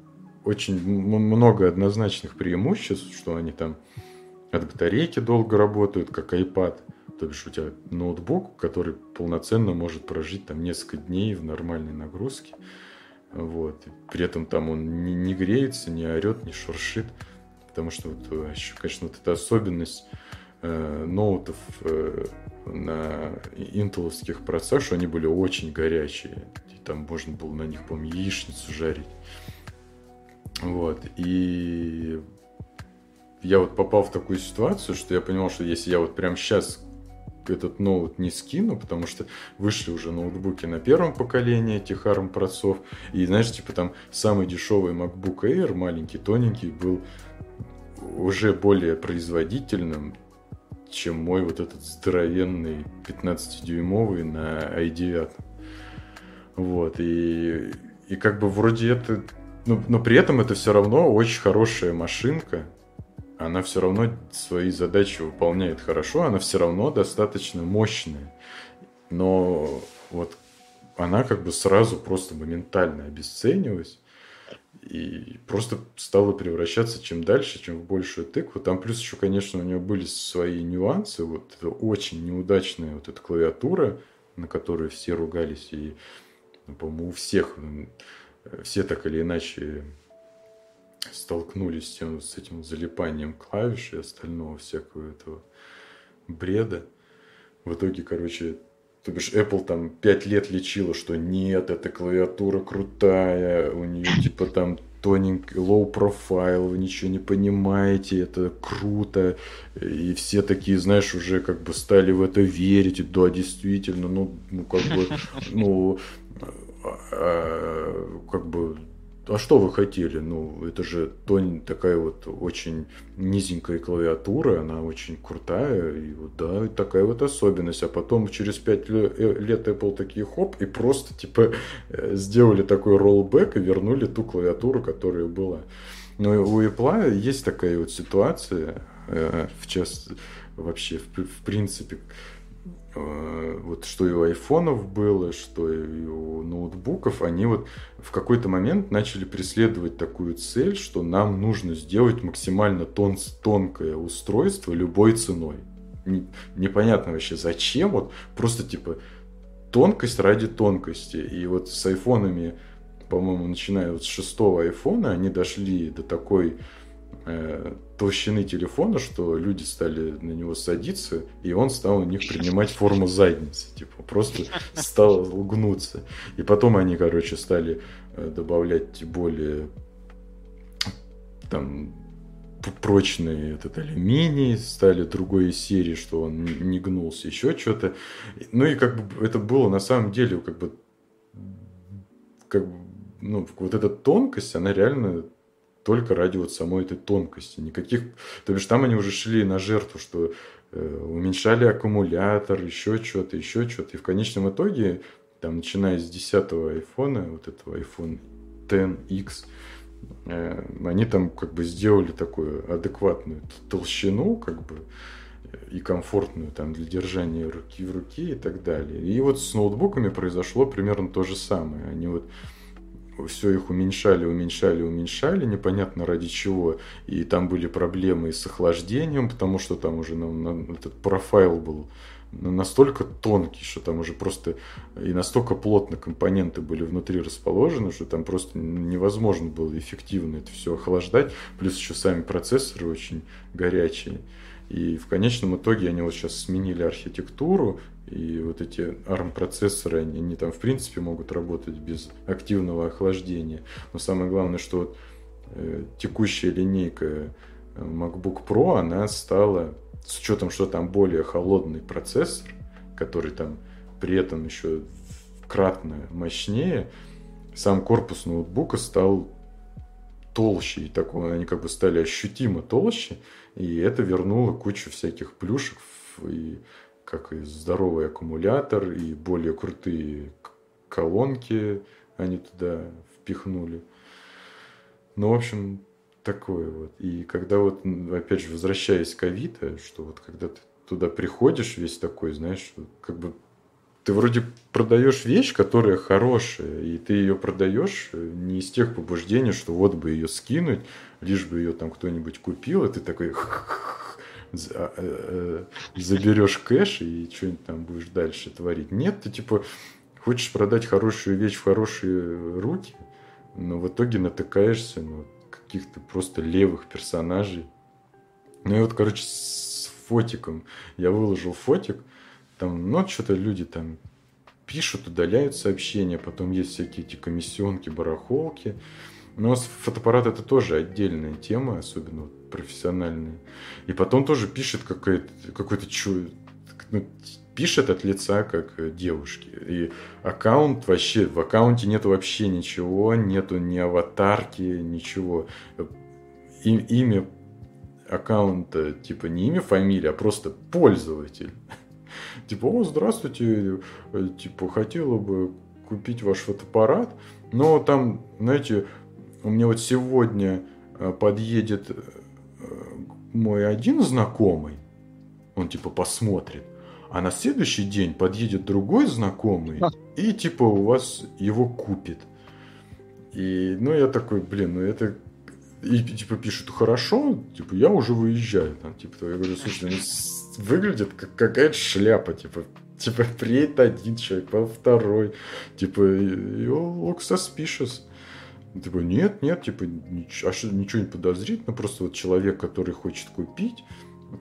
очень много однозначных преимуществ, что они там от батарейки долго работают, как iPad. То бишь у тебя ноутбук, который полноценно может прожить там несколько дней в нормальной нагрузке. Вот. При этом там он не, не греется, не орет, не шуршит. Потому что вот, э, конечно, вот эта особенность ноутов э, на интеловских процессорах, они были очень горячие. И там можно было на них, по яичницу жарить. Вот. И я вот попал в такую ситуацию, что я понимал, что если я вот прямо сейчас этот ноут не скину, потому что вышли уже ноутбуки на первом поколении этих ARM процессов. И знаешь, типа там самый дешевый MacBook Air, маленький, тоненький, был уже более производительным, чем мой вот этот здоровенный 15-дюймовый на i9. Вот, и, и как бы вроде это... Ну, но при этом это все равно очень хорошая машинка. Она все равно свои задачи выполняет хорошо, она все равно достаточно мощная. Но вот она как бы сразу просто моментально обесценилась и просто стало превращаться чем дальше, чем в большую тыкву. Там плюс еще, конечно, у него были свои нюансы. Вот это очень неудачная вот эта клавиатура, на которую все ругались. И, ну, по-моему, у всех все так или иначе столкнулись с, тем, с этим залипанием клавиш и остального всякого этого бреда. В итоге, короче, то бишь Apple там 5 лет лечила, что нет, эта клавиатура крутая, у нее типа там тоненький low profile, вы ничего не понимаете, это круто. И все такие, знаешь, уже как бы стали в это верить. Да, действительно, ну, ну как бы, ну, а, как бы а что вы хотели? Ну, это же тонь такая вот очень низенькая клавиатура, она очень крутая, и вот да, такая вот особенность. А потом через пять э, лет Apple такие хоп, и просто типа э, сделали такой роллбэк и вернули ту клавиатуру, которая была. Но у Apple есть такая вот ситуация, э, в частности, вообще, в, в принципе, вот что и у айфонов было, что и у ноутбуков, они вот в какой-то момент начали преследовать такую цель, что нам нужно сделать максимально тон тонкое устройство любой ценой. Непонятно вообще зачем, вот просто типа тонкость ради тонкости. И вот с айфонами, по-моему, начиная вот с шестого айфона, они дошли до такой э, толщины телефона, что люди стали на него садиться, и он стал у них принимать форму задницы. Типа, просто стал лгнуться. И потом они, короче, стали э, добавлять более там прочный этот алюминий, стали другой серии, что он не гнулся, еще что-то. Ну и как бы это было на самом деле как бы как бы, ну, вот эта тонкость, она реально только ради вот самой этой тонкости. Никаких... То бишь там они уже шли на жертву, что э, уменьшали аккумулятор, еще что-то, еще что-то. И в конечном итоге, там, начиная с 10 айфона, вот этого iPhone X, э, они там как бы сделали такую адекватную толщину, как бы, и комфортную там для держания руки в руке и так далее. И вот с ноутбуками произошло примерно то же самое. Они вот все их уменьшали, уменьшали, уменьшали, непонятно ради чего. И там были проблемы и с охлаждением, потому что там уже ну, на, этот профайл был настолько тонкий, что там уже просто и настолько плотно компоненты были внутри расположены, что там просто невозможно было эффективно это все охлаждать. Плюс еще сами процессоры очень горячие. И в конечном итоге они вот сейчас сменили архитектуру, и вот эти ARM-процессоры, они, они там в принципе могут работать без активного охлаждения. Но самое главное, что вот, э, текущая линейка э, MacBook Pro, она стала, с учетом, что там более холодный процессор, который там при этом еще кратно мощнее, сам корпус ноутбука стал толще, и такой, они как бы стали ощутимо толще, и это вернуло кучу всяких плюшек и как и здоровый аккумулятор, и более крутые колонки они туда впихнули. Ну, в общем, такое вот. И когда вот, опять же, возвращаясь к Авито, что вот когда ты туда приходишь весь такой, знаешь, как бы ты вроде продаешь вещь, которая хорошая, и ты ее продаешь не из тех побуждений, что вот бы ее скинуть, лишь бы ее там кто-нибудь купил, и ты такой (laughs) э, э, заберешь кэш и что-нибудь там будешь дальше творить. Нет, ты типа хочешь продать хорошую вещь в хорошие руки, но в итоге натыкаешься на каких-то просто левых персонажей. Ну и вот, короче, с фотиком. Я выложил фотик, там, ну, что-то люди там пишут, удаляют сообщения, потом есть всякие эти комиссионки, барахолки. Но фотоаппарат это тоже отдельная тема, особенно вот профессиональная. И потом тоже пишет какой-то чу... ну, пишет от лица как девушки. И аккаунт вообще, в аккаунте нет вообще ничего, нету ни аватарки, ничего. И, имя аккаунта, типа не имя, фамилия, а просто пользователь. Типа, о, здравствуйте, типа, хотела бы купить ваш фотоаппарат, но там, знаете, у меня вот сегодня э, подъедет э, мой один знакомый, он типа посмотрит, а на следующий день подъедет другой знакомый и типа у вас его купит. И, ну, я такой, блин, ну это... И типа пишут, хорошо, типа я уже выезжаю. Там, типа, я говорю, слушай, ну, выглядит как какая-то шляпа, типа, типа, приедет один человек, а второй, типа, look suspicious. Типа, нет, нет, типа, ничего, а ничего не подозрительно, просто вот человек, который хочет купить,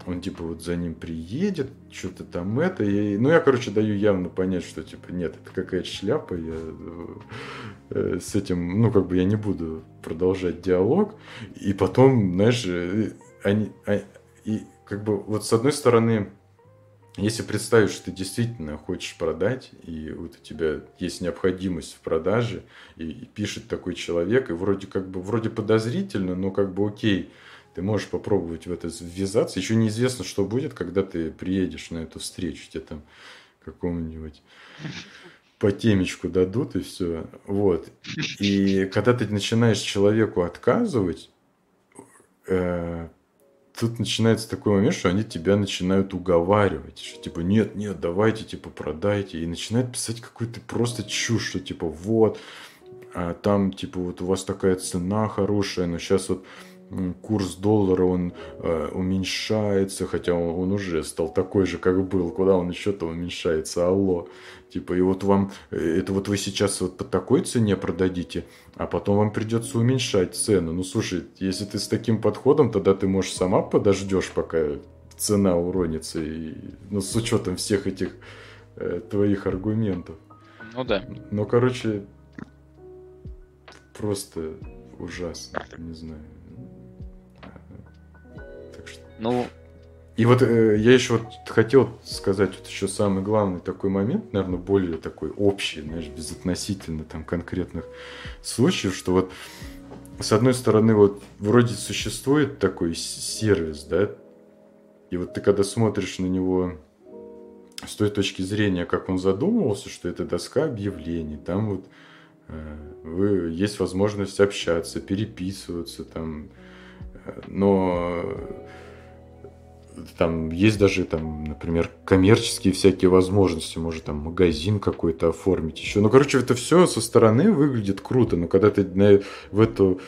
он типа вот за ним приедет, что-то там это. И, ну, я, короче, даю явно понять, что типа нет, это какая-то шляпа, я э, с этим, ну, как бы я не буду продолжать диалог. И потом, знаешь, э, они, а, и как бы вот с одной стороны, если представить, что ты действительно хочешь продать, и вот у тебя есть необходимость в продаже, и, и пишет такой человек, и вроде как бы вроде подозрительно, но как бы окей, ты можешь попробовать в это ввязаться. Еще неизвестно, что будет, когда ты приедешь на эту встречу, тебе там какому-нибудь по темечку дадут и все. Вот. И когда ты начинаешь человеку отказывать, э, тут начинается такой момент, что они тебя начинают уговаривать, что типа нет, нет, давайте, типа продайте, и начинают писать какую-то просто чушь, что типа вот, а там типа вот у вас такая цена хорошая, но сейчас вот курс доллара он э, уменьшается, хотя он, он уже стал такой же, как был, куда он еще-то уменьшается, алло. Типа, и вот вам, э, это вот вы сейчас вот по такой цене продадите, а потом вам придется уменьшать цену. Ну, слушай, если ты с таким подходом, тогда ты, можешь сама подождешь, пока цена уронится, и, ну, с учетом всех этих э, твоих аргументов.
Ну да.
Ну, короче, просто ужасно, не знаю.
Ну,
и вот э, я еще вот хотел сказать вот еще самый главный такой момент, наверное, более такой общий, знаешь, безотносительно там конкретных случаев, что вот с одной стороны вот вроде существует такой сервис, да, и вот ты когда смотришь на него с той точки зрения, как он задумывался, что это доска объявлений, там вот э, вы, есть возможность общаться, переписываться там, э, но там есть даже, там, например, коммерческие всякие возможности, может там магазин какой-то оформить еще. Ну, короче, это все со стороны выглядит круто, но когда ты в эту,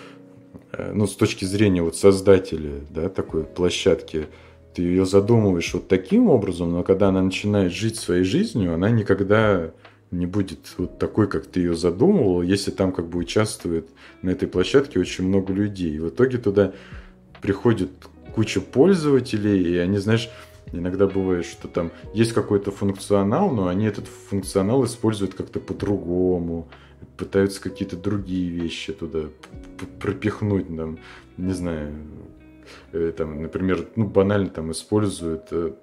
э, ну, с точки зрения вот создателя, да, такой площадки, ты ее задумываешь вот таким образом, но когда она начинает жить своей жизнью, она никогда не будет вот такой, как ты ее задумывал, если там как бы участвует на этой площадке очень много людей. И в итоге туда приходит куча пользователей, и они, знаешь, иногда бывает, что там есть какой-то функционал, но они этот функционал используют как-то по-другому, пытаются какие-то другие вещи туда пропихнуть, там, не знаю, э, там, например, ну, банально там используют э,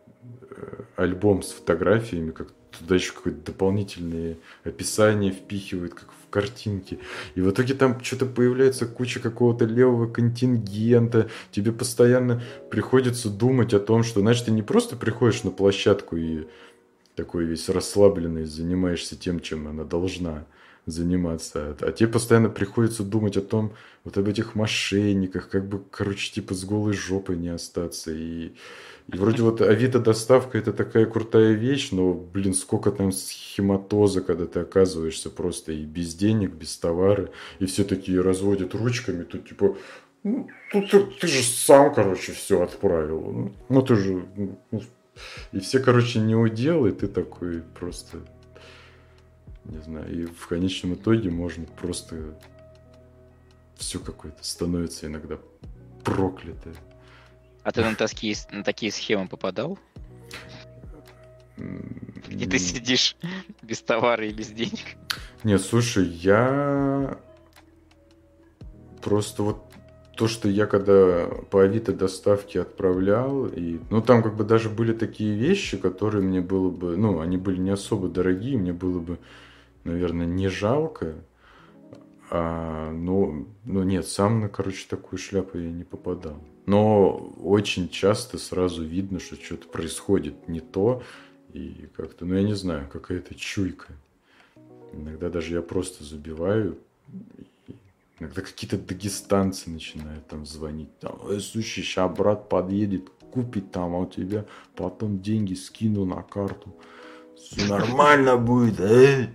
э, альбом с фотографиями, как туда еще какое-то дополнительное описание впихивают, как в картинки. И в итоге там что-то появляется куча какого-то левого контингента. Тебе постоянно приходится думать о том, что, значит, ты не просто приходишь на площадку и такой весь расслабленный занимаешься тем, чем она должна заниматься. А тебе постоянно приходится думать о том, вот об этих мошенниках, как бы, короче, типа с голой жопой не остаться. И и вроде вот Авито доставка это такая крутая вещь, но, блин, сколько там схематоза, когда ты оказываешься просто и без денег, без товара, и все такие разводят ручками, тут типа, ну, тут ты, ты же сам, короче, все отправил. Ну, ну ты же... Ну, и все, короче, не удел, и ты такой просто... Не знаю, и в конечном итоге можно просто... Все какое-то становится иногда проклятое.
А ты на такие, на такие схемы попадал? Где ты сидишь (laughs) без товара и без денег?
Нет, слушай, я просто вот то, что я когда по Авито доставки отправлял, и, ну, там как бы даже были такие вещи, которые мне было бы, ну, они были не особо дорогие, мне было бы, наверное, не жалко, а, ну, ну, нет, сам на, короче, такую шляпу я не попадал. Но очень часто сразу видно, что что-то происходит не то, и как-то, ну я не знаю, какая-то чуйка. Иногда даже я просто забиваю, иногда какие-то дагестанцы начинают там звонить. Там, э, слушай, сейчас брат подъедет, купит там, а у тебя потом деньги скину на карту. Все нормально будет, э?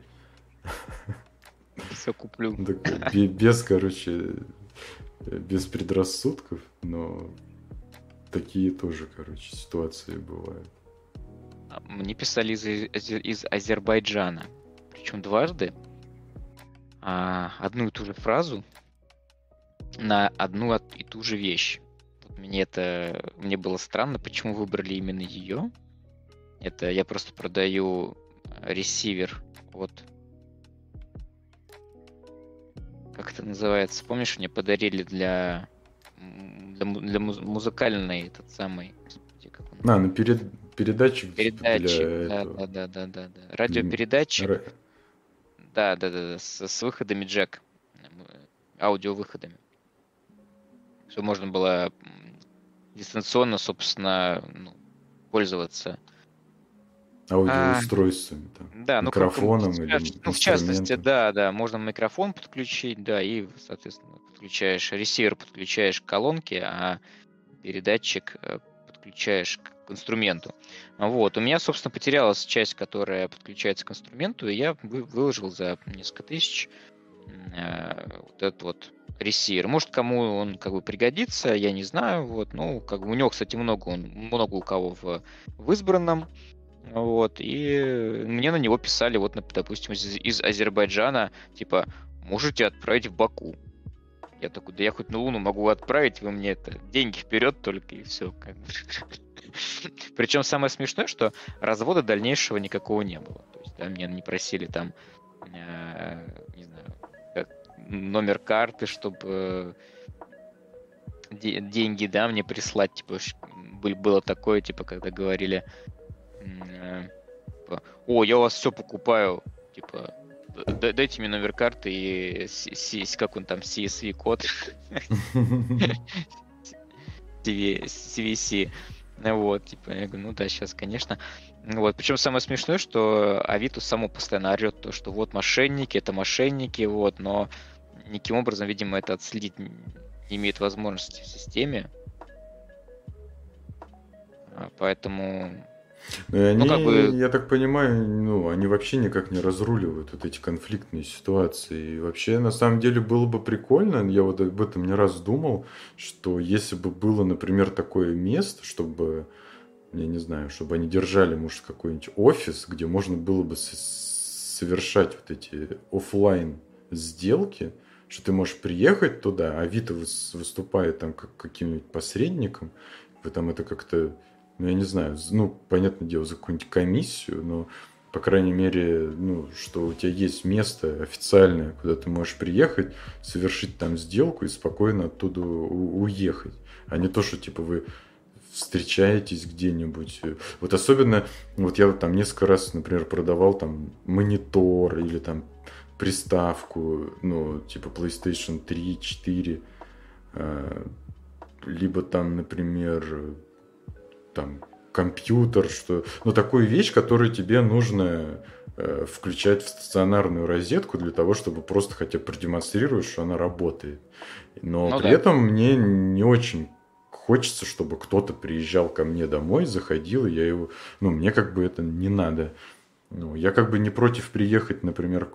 Все куплю.
Так, без, короче, без предрассудков, но такие тоже, короче, ситуации бывают.
А, мне писали из, из Азербайджана, причем дважды, а, одну и ту же фразу на одну и ту же вещь. Мне это мне было странно, почему выбрали именно ее. Это я просто продаю ресивер от как это называется? Помнишь, мне подарили для для, для музыкальной этот самый.
Господи, как он... А, ну перед, передатчик,
передатчик да, этого. да, да, да, да, да. Радиопередатчик. Р... Да, да, да, да, с, с выходами джек, аудиовыходами. Чтобы можно было дистанционно, собственно, ну, пользоваться
аудиоустройствами,
а, там, да, ну, микрофоном ну, или ну, в частности, да, да, можно микрофон подключить, да, и, соответственно, подключаешь ресивер, подключаешь к колонке, а передатчик э, подключаешь к инструменту. Вот. У меня, собственно, потерялась часть, которая подключается к инструменту, и я выложил за несколько тысяч э, вот этот вот ресивер. Может, кому он как бы пригодится, я не знаю. Вот. Ну, как бы у него, кстати, много, он, много у кого в, в избранном. Вот. И мне на него писали, вот, допустим, из, из Азербайджана, типа, можете отправить в Баку. Я такой, да я хоть на Луну могу отправить, вы мне это деньги вперед только и все. (laughs) Причем самое смешное, что развода дальнейшего никакого не было. То есть, да, меня не просили там, э, не знаю, как, номер карты, чтобы э, деньги, да, мне прислать, типа, было такое, типа, когда говорили, о, я у вас все покупаю, типа, дайте мне номер карты и как он там, CSV код. CVC. Вот, типа, я говорю, ну да, сейчас, конечно. Вот, причем самое смешное, что Авито само постоянно орет то, что вот мошенники, это мошенники, вот, но никаким образом, видимо, это отследить не имеет возможности в системе. А, поэтому
ну, и они, ну, как бы... я так понимаю, ну, они вообще никак не разруливают вот эти конфликтные ситуации. И вообще, на самом деле, было бы прикольно, я вот об этом не раз думал, что если бы было, например, такое место, чтобы, я не знаю, чтобы они держали, может, какой-нибудь офис, где можно было бы совершать вот эти офлайн сделки, что ты можешь приехать туда, а Авито выступает там как каким-нибудь посредником, вы там это как-то ну, я не знаю, ну, понятное дело, за какую-нибудь комиссию, но, по крайней мере, ну, что у тебя есть место официальное, куда ты можешь приехать, совершить там сделку и спокойно оттуда уехать. А не то, что, типа, вы встречаетесь где-нибудь. Вот особенно, вот я там несколько раз, например, продавал там монитор или там приставку, ну, типа PlayStation 3, 4, а, либо там, например, там компьютер, что, ну такую вещь, которую тебе нужно э, включать в стационарную розетку для того, чтобы просто хотя бы продемонстрировать, что она работает. Но ну, при да. этом мне не очень хочется, чтобы кто-то приезжал ко мне домой, заходил, и я его, ну мне как бы это не надо. Ну, я как бы не против приехать, например,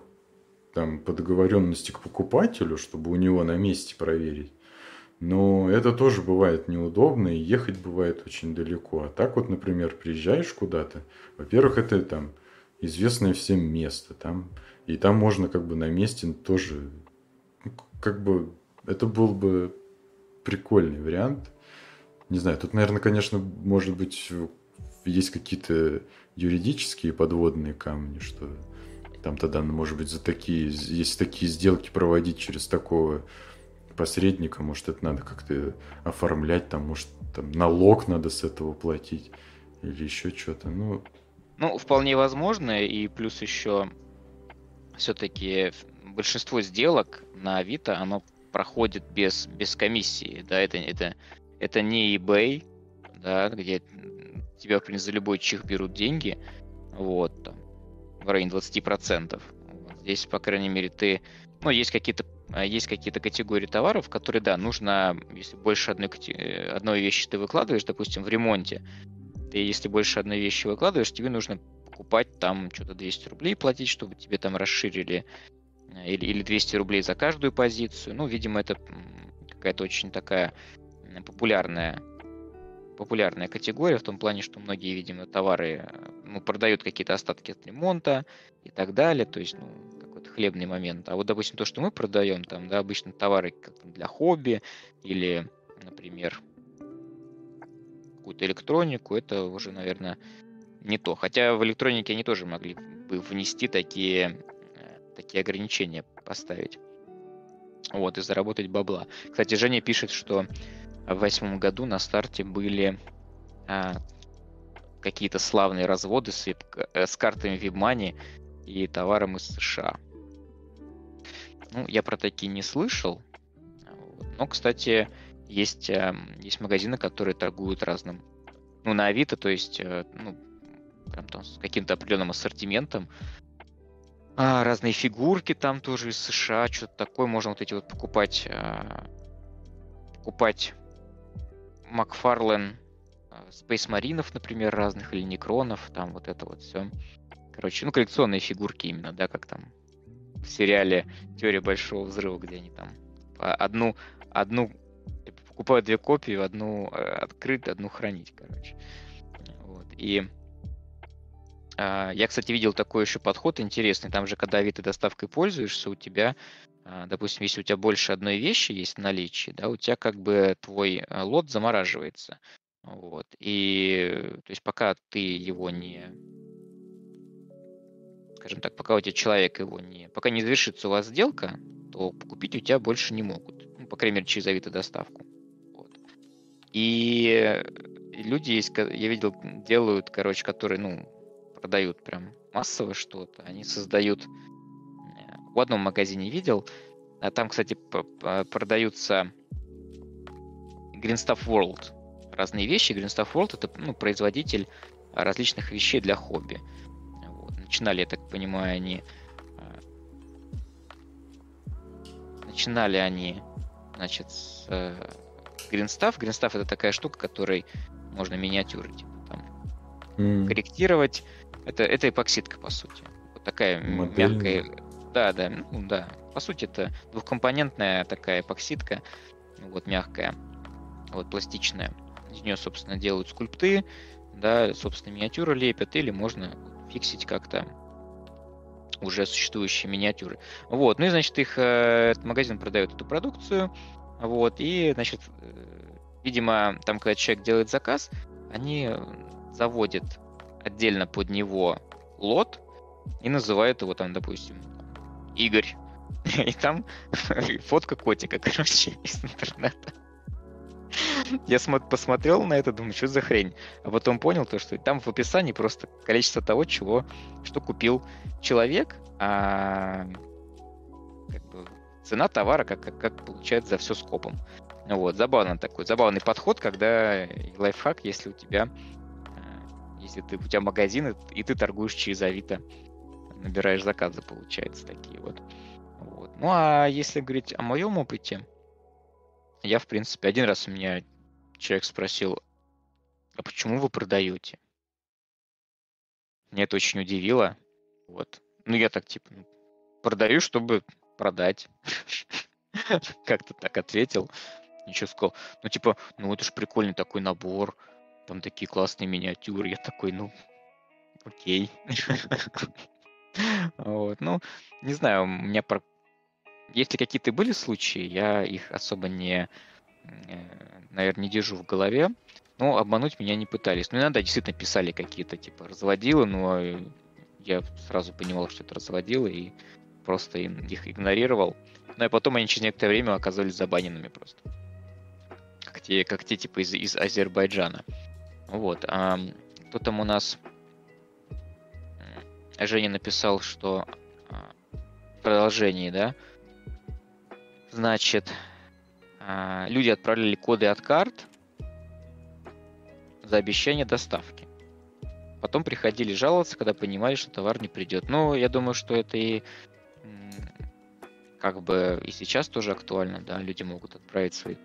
там по договоренности к покупателю, чтобы у него на месте проверить. Но это тоже бывает неудобно, и ехать бывает очень далеко. А так вот, например, приезжаешь куда-то, во-первых, это там известное всем место, там, и там можно как бы на месте тоже, ну, как бы, это был бы прикольный вариант. Не знаю, тут, наверное, конечно, может быть, есть какие-то юридические подводные камни, что там тогда, может быть, за такие, если такие сделки проводить через такого посредника, может, это надо как-то оформлять, там, может, там налог надо с этого платить или еще что-то. Ну,
ну, вполне возможно, и плюс еще все-таки большинство сделок на Авито, оно проходит без, без комиссии, да, это, это, это не eBay, да, где тебя, в принципе, за любой чих берут деньги, вот, там, в районе 20%. Вот. Здесь, по крайней мере, ты, ну, есть какие-то а, есть какие-то категории товаров, которые, да, нужно, если больше одной, одной вещи ты выкладываешь, допустим, в ремонте, ты если больше одной вещи выкладываешь, тебе нужно покупать там что-то 200 рублей платить, чтобы тебе там расширили э, или, или 200 рублей за каждую позицию. Ну, видимо, это какая-то очень такая популярная популярная категория в том плане, что многие, видимо, товары э, ну, продают какие-то остатки от ремонта и так далее. То есть, ну, хлебный момент. А вот, допустим, то, что мы продаем, там, да, обычно товары как для хобби или, например, какую-то электронику, это уже, наверное, не то. Хотя в электронике они тоже могли бы внести такие, э, такие ограничения, поставить. Вот, и заработать бабла. Кстати, Женя пишет, что в восьмом году на старте были а, какие-то славные разводы с, э, с картами WebMoney и товаром из США. Ну, я про такие не слышал. Но, кстати, есть, эм, есть магазины, которые торгуют разным. Ну, на Авито, то есть, э, ну, прям там с каким-то определенным ассортиментом. А, разные фигурки там тоже из США, что-то такое. Можно вот эти вот покупать, а, покупать Макфарлен Space Маринов, например, разных, или Некронов, там вот это вот все. Короче, ну, коллекционные фигурки именно, да, как там в сериале «Теория большого взрыва», где они там одну, одну типа, покупают две копии, одну э, открыть, одну хранить, короче. Вот. И э, я, кстати, видел такой еще подход интересный. Там же, когда Авито доставкой пользуешься, у тебя, э, допустим, если у тебя больше одной вещи есть в наличии, да, у тебя как бы твой э, лот замораживается. Вот. И то есть пока ты его не скажем так, пока у тебя человек его не... Пока не завершится у вас сделка, то купить у тебя больше не могут. Ну, по крайней мере, через Авито доставку. Вот. И люди есть, я видел, делают, короче, которые, ну, продают прям массово что-то. Они создают... Э, в одном магазине видел, а там, кстати, продаются Green Stuff World. Разные вещи. Green Stuff World это ну, производитель различных вещей для хобби. Начинали, я так понимаю, они начинали они, значит, с э, Greenstaff. Greenstaff это такая штука, которой можно миниатюры типа, там, mm. корректировать. Это, это эпоксидка, по сути. Вот такая Модель. мягкая. Да, да, ну да. По сути, это двухкомпонентная такая эпоксидка, вот мягкая, вот пластичная. Из нее, собственно, делают скульпты, да, собственно, миниатюры лепят, или можно фиксить как-то уже существующие миниатюры. Вот, ну и, значит, их э, этот магазин продает эту продукцию, вот, и, значит, э, видимо, там, когда человек делает заказ, они заводят отдельно под него лот и называют его там, допустим, Игорь. (laughs) И там (laughs) фотка котика, короче, из интернета. (laughs) Я посмотрел на это, думаю, что за хрень. А потом понял то, что там в описании просто количество того, чего, что купил человек, а как бы, цена товара, как, как, как получается за все скопом. Вот, забавно такой, забавный подход, когда лайфхак, если у тебя, а, если ты, у тебя магазин, и ты торгуешь через Авито, набираешь заказы, получается, такие вот. вот. Ну, а если говорить о моем опыте, я, в принципе, один раз у меня человек спросил, а почему вы продаете? Мне это очень удивило. Вот. Ну, я так, типа, продаю, чтобы продать. (laughs) Как-то так ответил. Ничего сказал. Ну, типа, ну, это же прикольный такой набор. Там такие классные миниатюры. Я такой, ну, окей. (laughs) Вот, ну, не знаю, у меня если какие-то были случаи, я их особо не, наверное, не держу в голове. Но обмануть меня не пытались. Ну, иногда действительно писали какие-то, типа, разводилы, но я сразу понимал, что это разводилы, и просто их игнорировал. Ну, и потом они через некоторое время оказались забаненными просто. Как те, как те типа, из, из Азербайджана. Вот. А, кто там у нас... Женя написал, что а, в продолжении, да, Значит, а, люди отправляли коды от карт за обещание доставки. Потом приходили жаловаться, когда понимали, что товар не придет. Ну, я думаю, что это и как бы и сейчас тоже актуально, да, люди могут отправить свои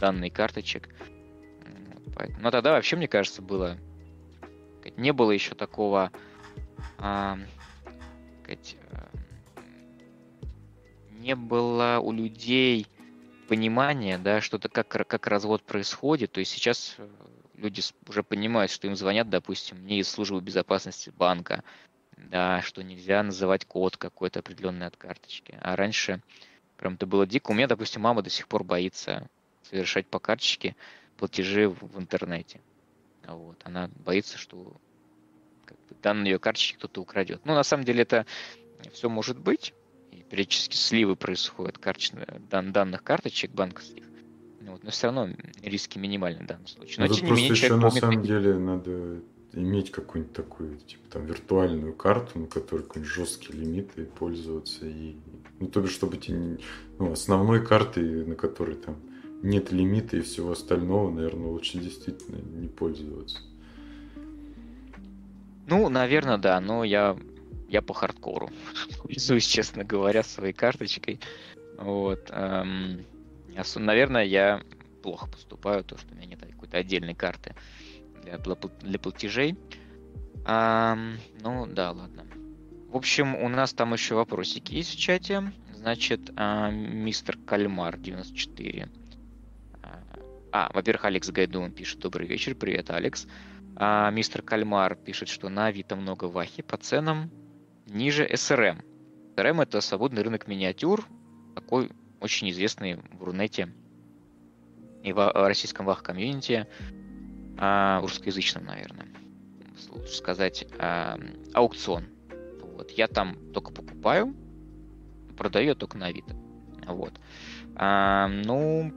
данные карточек. Но тогда вообще, мне кажется, было не было еще такого а, сказать, не было у людей понимания, да, что-то как, как развод происходит. То есть сейчас э, люди уже понимают, что им звонят, допустим, не из службы безопасности банка, да, что нельзя называть код какой-то определенный от карточки. А раньше прям это было дико. У меня, допустим, мама до сих пор боится совершать по карточке платежи в, интернете. Вот. Она боится, что как бы, данные ее карточки кто-то украдет. Ну, на самом деле это все может быть, периодически сливы происходят карточных, дан, данных карточек банковских. Вот, но все равно риски минимальны в данном случае. Но
ну, тем не менее, еще на самом деле надо иметь какую-нибудь такую, типа, там, виртуальную карту, на которой какой-нибудь жесткий лимит и пользоваться. И, ну, то бишь, чтобы тебе, ну, основной картой, на которой там нет лимита и всего остального, наверное, лучше действительно не пользоваться.
Ну, наверное, да, но я, я по хардкору (laughs) пользуюсь, честно говоря, своей карточкой. Вот. Эм, наверное, я плохо поступаю, то, что у меня нет какой-то отдельной карты для, для платежей. Эм, ну, да, ладно. В общем, у нас там еще вопросики есть в чате. Значит, э, мистер Кальмар 94. А, а, во-первых, Алекс Гайдун пишет «Добрый вечер, привет, Алекс». А, мистер Кальмар пишет, что на Авито много вахи по ценам ниже СРМ. СРМ это свободный рынок миниатюр, такой очень известный в Рунете и в российском вах-комьюнити, а, русскоязычном, наверное, лучше сказать, а, аукцион. Вот. Я там только покупаю, продаю только на Авито. Вот. А, ну,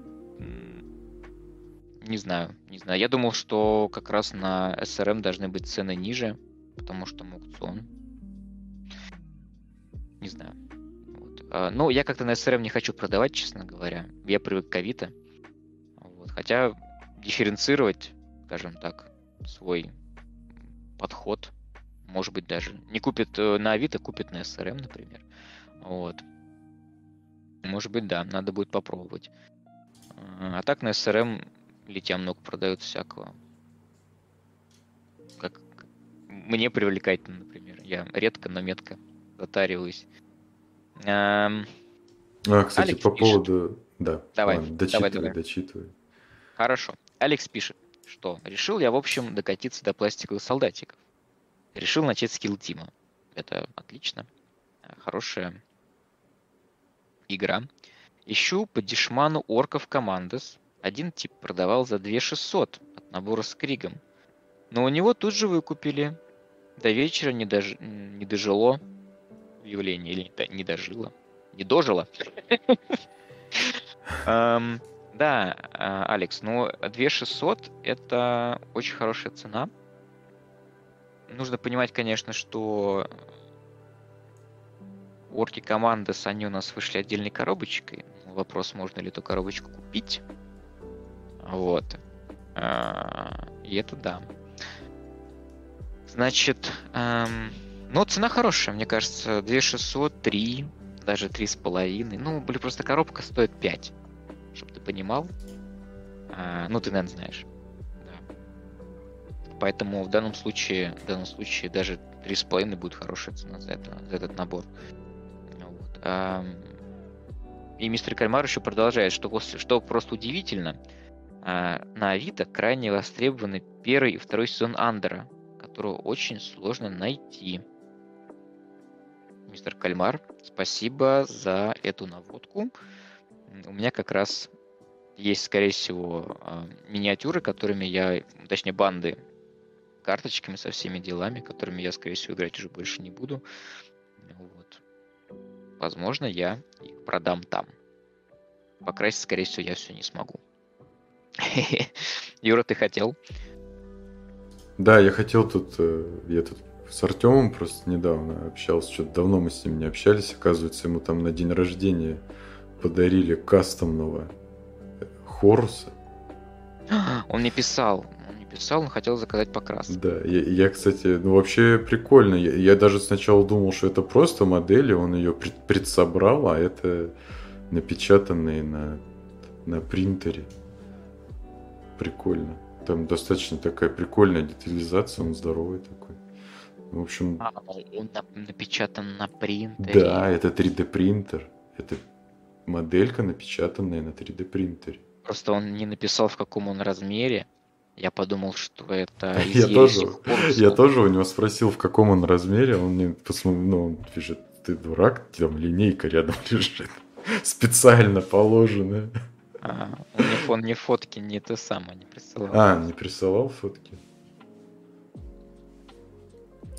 не знаю, не знаю. Я думал, что как раз на SRM должны быть цены ниже, потому что аукцион. Не знаю. Вот. А, ну, я как-то на SRM не хочу продавать, честно говоря. Я привык к Авито. Вот. Хотя дифференцировать, скажем так, свой подход, может быть, даже не купит э, на Авито, купит на SRM, например. Вот. Может быть, да, надо будет попробовать. А так на SRM Литья много продают всякого. Как мне привлекательно, например. Я редко, но метко затариваюсь.
А, кстати, Алекс по пишет. поводу... Да,
давай, ладно,
дочитывай,
давай, давай.
дочитывай.
Хорошо. Алекс пишет, что решил я, в общем, докатиться до пластиковых солдатиков. Решил начать с килл-тима. Это отлично. Хорошая игра. Ищу по дешману орков командос один тип продавал за 2600 от набора с Кригом. Но у него тут же выкупили. До вечера не, дож... не дожило явление, или не дожило. Не дожило. (laughs) Да, а, Алекс, ну 2600 это очень хорошая цена. Нужно понимать, конечно, что орки команды, они у нас вышли отдельной коробочкой. Вопрос, можно ли эту коробочку купить. Вот. А, и это да. Значит, эм, ну, цена хорошая, мне кажется, 2600, 3, даже 3,5. Ну, блин, просто коробка стоит 5, чтобы ты понимал. А, ну, ты, наверное, знаешь. Да. Поэтому в данном случае, в данном случае даже 3,5 будет хорошая цена за, это, за этот набор. Вот. А, и мистер Кальмар еще продолжает, что, что просто удивительно – а, на Авито крайне востребованы первый и второй сезон Андера, которого очень сложно найти. Мистер Кальмар, спасибо за эту наводку. У меня как раз есть, скорее всего, а, миниатюры, которыми я, точнее, банды карточками со всеми делами, которыми я, скорее всего, играть уже больше не буду. Вот. Возможно, я их продам там. Покрасить, скорее всего, я все не смогу. (laughs) Юра, ты хотел?
Да, я хотел тут, э, я тут с Артемом просто недавно общался, что-то давно мы с ним не общались, оказывается, ему там на день рождения подарили кастомного Хоруса.
Он не писал, он не писал, он хотел заказать покрас.
Да, я, я кстати, ну вообще прикольно. Я, я даже сначала думал, что это просто модели, он ее пред, предсобрал, а это напечатанные на, на принтере прикольно. Там достаточно такая прикольная детализация, он здоровый такой. В общем...
А, он напечатан на принтере?
Да, это 3D принтер. Это моделька, напечатанная на 3D принтере.
Просто он не написал, в каком он размере. Я подумал, что это (laughs)
я тоже, я тоже у него спросил, в каком он размере. Он мне посмотрел, ну, он пишет, ты дурак, там линейка рядом (laughs) лежит. Специально положенная.
А, он, не, он не фотки, не то самое не присылал.
А, не присылал фотки.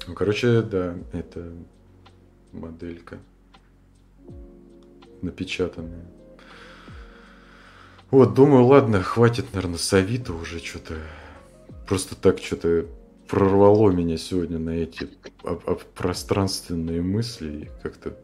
Ну, короче, да, это моделька напечатанная. Вот, думаю, ладно, хватит, наверное, с уже что-то. Просто так что-то прорвало меня сегодня на эти пространственные мысли. Как-то,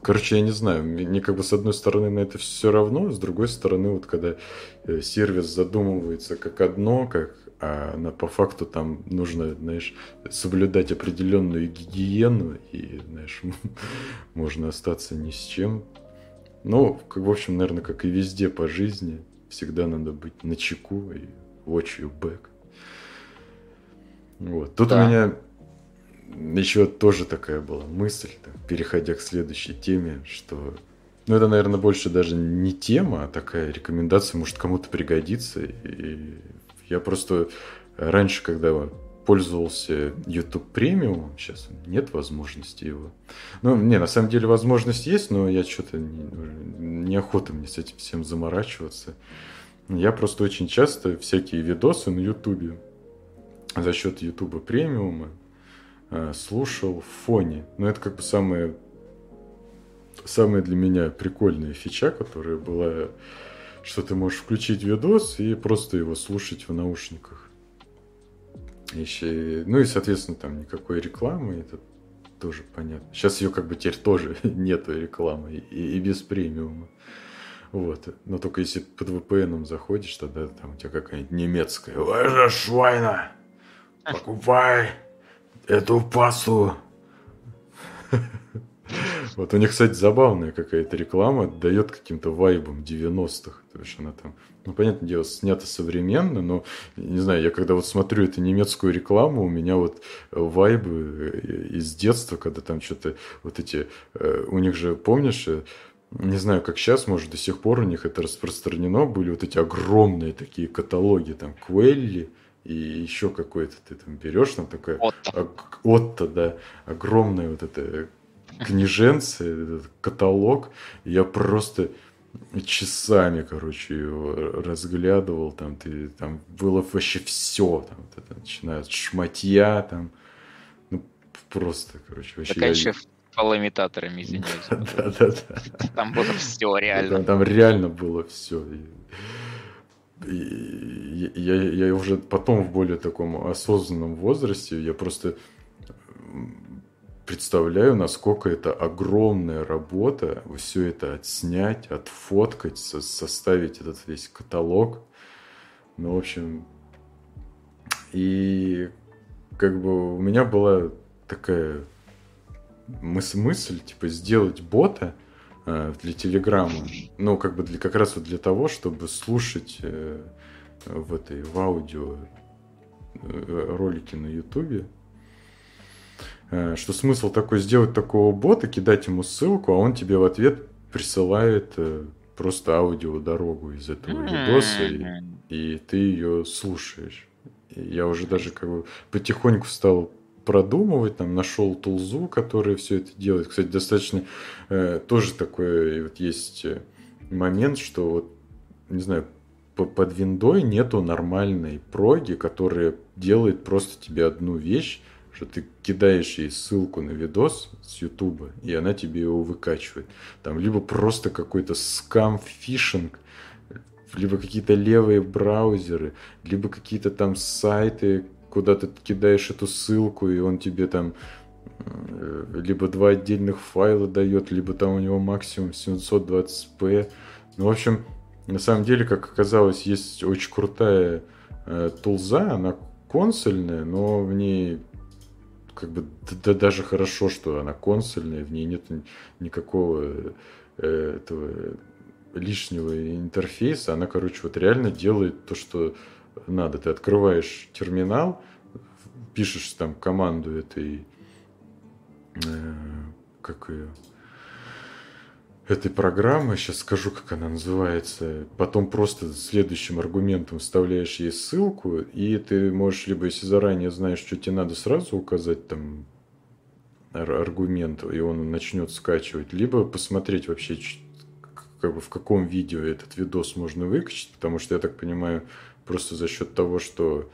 короче, я не знаю, мне как бы с одной стороны на это все равно, с другой стороны, вот когда э, сервис задумывается как одно, как а на, по факту там нужно, знаешь, соблюдать определенную гигиену, и, знаешь, (laughs) можно остаться ни с чем. Ну, как, в общем, наверное, как и везде по жизни, всегда надо быть на чеку и watch your back. Вот. Тут да. у меня еще тоже такая была мысль, так, переходя к следующей теме, что ну, это, наверное, больше даже не тема, а такая рекомендация, может, кому-то пригодится. И я просто раньше, когда пользовался YouTube премиум, сейчас нет возможности его. Ну, не, на самом деле возможность есть, но я что-то не, неохота мне с этим всем заморачиваться. Я просто очень часто всякие видосы на YouTube за счет Ютуба премиума э, слушал в фоне. Но это как бы самая, самая для меня прикольная фича, которая была, что ты можешь включить видос и просто его слушать в наушниках. Еще, ну и, соответственно, там никакой рекламы, это тоже понятно. Сейчас ее как бы теперь тоже (laughs) нету рекламы и, и без премиума. Вот. Но только если под VPN заходишь, тогда там у тебя какая-нибудь немецкая «Ваша швайна!» Покупай эту пасту. (laughs) Вот у них, кстати, забавная какая-то реклама, дает каким-то вайбом 90-х. То есть она там, ну, понятное дело, снята современно, но, не знаю, я когда вот смотрю эту немецкую рекламу, у меня вот вайбы из детства, когда там что-то, вот эти, э, у них же, помнишь, э, не знаю, как сейчас, может, до сих пор у них это распространено, были вот эти огромные такие каталоги, там, Квелли, и еще какой-то ты там берешь, там такая... Отто. Отто, да. Огромная вот эта книженца, этот каталог. Я просто часами, короче, его разглядывал, там, ты, там было вообще все, там, вот это, начиная от шматья, там, ну, просто, короче, вообще...
Заканчивая я... фалоимитаторами, извиняюсь. Да, да, да. Там было все, реально.
Там, там реально было все я, я уже потом в более таком осознанном возрасте, я просто представляю, насколько это огромная работа, все это отснять, отфоткать, со составить этот весь каталог. Ну, в общем, и как бы у меня была такая мыс мысль, типа, сделать бота, Э, для Телеграма. Ну, как бы для, как раз вот для того, чтобы слушать э, в этой, в аудио э, ролики на Ютубе. Что смысл такой сделать такого бота, кидать ему ссылку, а он тебе в ответ присылает просто аудиодорогу из этого видоса, и, и ты ее слушаешь. И я уже даже как бы потихоньку стал продумывать, там нашел тулзу, которая все это делает. Кстати, достаточно э, тоже такой вот есть э, момент, что вот, не знаю, под виндой нету нормальной проги, которая делает просто тебе одну вещь, что ты кидаешь ей ссылку на видос с Ютуба, и она тебе его выкачивает. Там либо просто какой-то скам, фишинг, либо какие-то левые браузеры, либо какие-то там сайты, куда ты кидаешь эту ссылку, и он тебе там э, либо два отдельных файла дает, либо там у него максимум 720p. Ну, в общем, на самом деле, как оказалось, есть очень крутая э, тулза, она консольная, но в ней как бы да, даже хорошо, что она консольная, в ней нет никакого э, этого лишнего интерфейса. Она, короче, вот реально делает то, что надо. Ты открываешь терминал, пишешь там команду этой, э, как ее, этой программы, сейчас скажу, как она называется, потом просто следующим аргументом вставляешь ей ссылку, и ты можешь, либо если заранее знаешь, что тебе надо, сразу указать там аргумент, и он начнет скачивать, либо посмотреть вообще, как бы в каком видео этот видос можно выкачать, потому что, я так понимаю, просто за счет того, что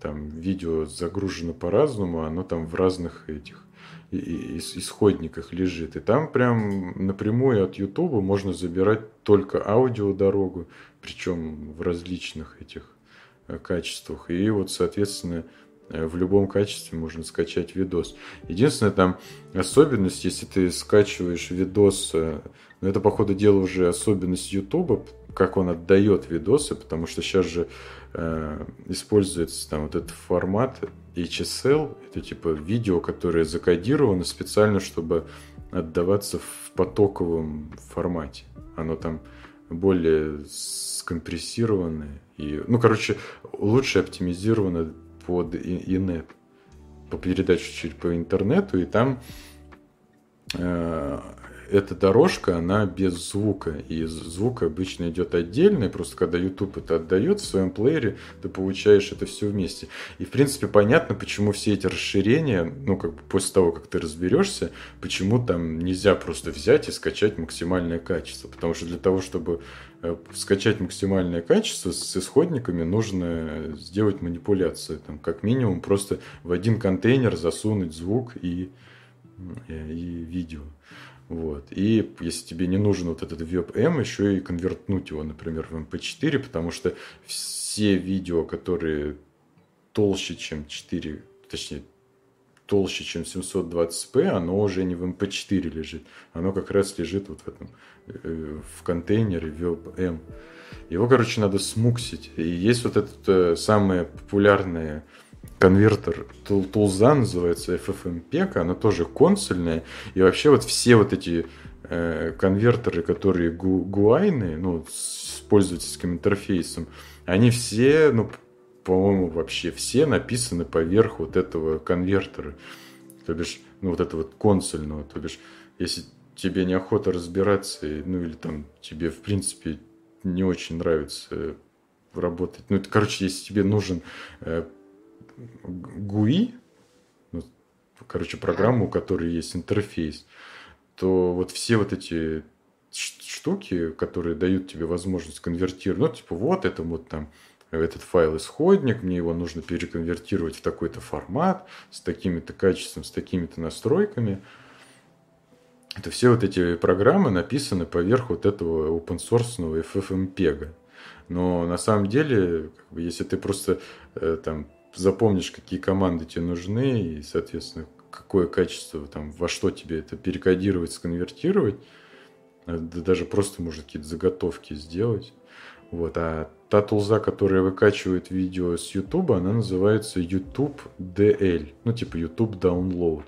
там видео загружено по-разному, оно там в разных этих исходниках лежит. И там прям напрямую от Ютуба можно забирать только аудиодорогу, причем в различных этих э, качествах. И вот, соответственно, Э, в любом качестве можно скачать видос. Единственная там особенность, если ты скачиваешь видос, э, ну это, по ходу дела, уже особенность YouTube, как он отдает видосы, потому что сейчас же э, используется там вот этот формат HSL, это типа видео, которое закодировано специально, чтобы отдаваться в потоковом формате. Оно там более скомпрессированное и, ну, короче, лучше оптимизировано под инет, по передаче чуть по интернету, и там э, эта дорожка, она без звука, и звук обычно идет отдельно, просто когда YouTube это отдает в своем плеере, ты получаешь это все вместе. И, в принципе, понятно, почему все эти расширения, ну, как бы после того, как ты разберешься, почему там нельзя просто взять и скачать максимальное качество, потому что для того, чтобы Э, скачать максимальное качество с исходниками нужно сделать манипуляцию. Там, как минимум просто в один контейнер засунуть звук и, э, и видео. Вот. И если тебе не нужен вот этот WebM, еще и конвертнуть его, например, в MP4, эм потому что все видео, которые толще, чем 4, точнее, толще, чем 720p, оно уже не в MP4 эм лежит. Оно как раз лежит вот в этом Э, в контейнере WebM. Его, короче, надо смуксить. И есть вот этот э, самый популярный конвертер тулза, называется FFmpeg, она тоже консольная. И вообще вот все вот эти э, конвертеры, которые гу гуайные, ну, с пользовательским интерфейсом, они все, ну, по-моему, вообще все написаны поверх вот этого конвертера. То бишь, ну, вот этого вот консольного. То бишь, если тебе неохота разбираться, ну или там тебе, в принципе, не очень нравится работать. Ну, это, короче, если тебе нужен э, GUI, ну, короче, программа, у которой есть интерфейс, то вот все вот эти штуки, которые дают тебе возможность конвертировать, ну, типа, вот это вот там этот файл исходник, мне его нужно переконвертировать в такой-то формат, с такими-то качеством, с такими-то настройками – это все вот эти программы написаны поверх вот этого open source FFmpeg. Но на самом деле, если ты просто э, там запомнишь, какие команды тебе нужны, и, соответственно, какое качество, там, во что тебе это перекодировать, сконвертировать, э, да даже просто может какие-то заготовки сделать. Вот. А та тулза, которая выкачивает видео с YouTube, она называется YouTube DL, ну типа YouTube Download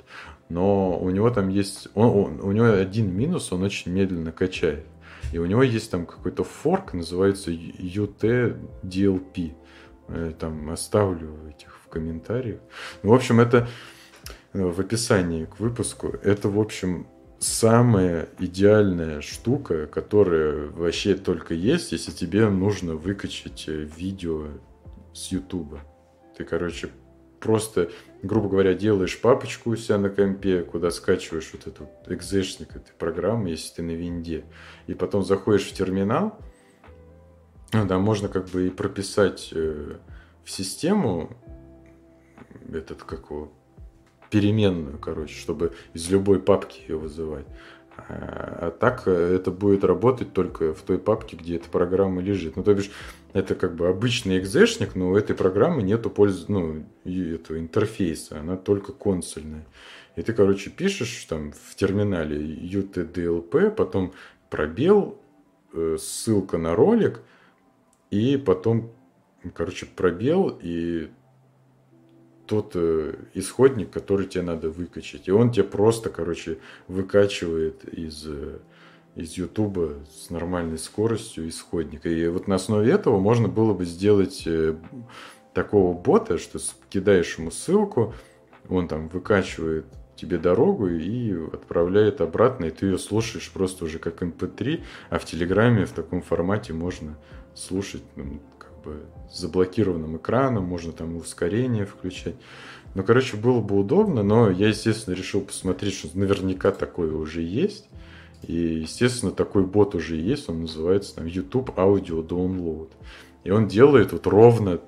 но у него там есть, он, он, у него один минус, он очень медленно качает. И у него есть там какой-то форк, называется UTDLP. Я там оставлю этих в комментариях. Ну, в общем, это э, в описании к выпуску. Это, в общем, самая идеальная штука, которая вообще только есть, если тебе нужно выкачать э, видео с Ютуба. Ты, короче, просто, грубо говоря, делаешь папочку у себя на компе, куда скачиваешь вот эту экзешник этой программы, если ты на винде, и потом заходишь в терминал, ну да, можно как бы и прописать э, в систему этот как его переменную, короче, чтобы из любой папки ее вызывать. А, а так э, это будет работать только в той папке, где эта программа лежит. Ну, то бишь, это как бы обычный экзешник, но у этой программы нету пользы, ну, этого интерфейса, она только консольная. И ты, короче, пишешь там в терминале UTDLP, потом пробел, э, ссылка на ролик, и потом, короче, пробел, и тот э, исходник, который тебе надо выкачать. И он тебе просто, короче, выкачивает из э, из Ютуба с нормальной скоростью исходника. И вот на основе этого можно было бы сделать э, такого бота, что кидаешь ему ссылку, он там выкачивает тебе дорогу и отправляет обратно, и ты ее слушаешь просто уже как MP3, эм а в Телеграме в таком формате можно слушать ну, как бы с заблокированным экраном, можно там ускорение включать. Ну, короче, было бы удобно, но я, естественно, решил посмотреть, что наверняка такое уже есть. И, естественно, такой бот уже есть, он называется там YouTube Audio Download. И он делает вот ровно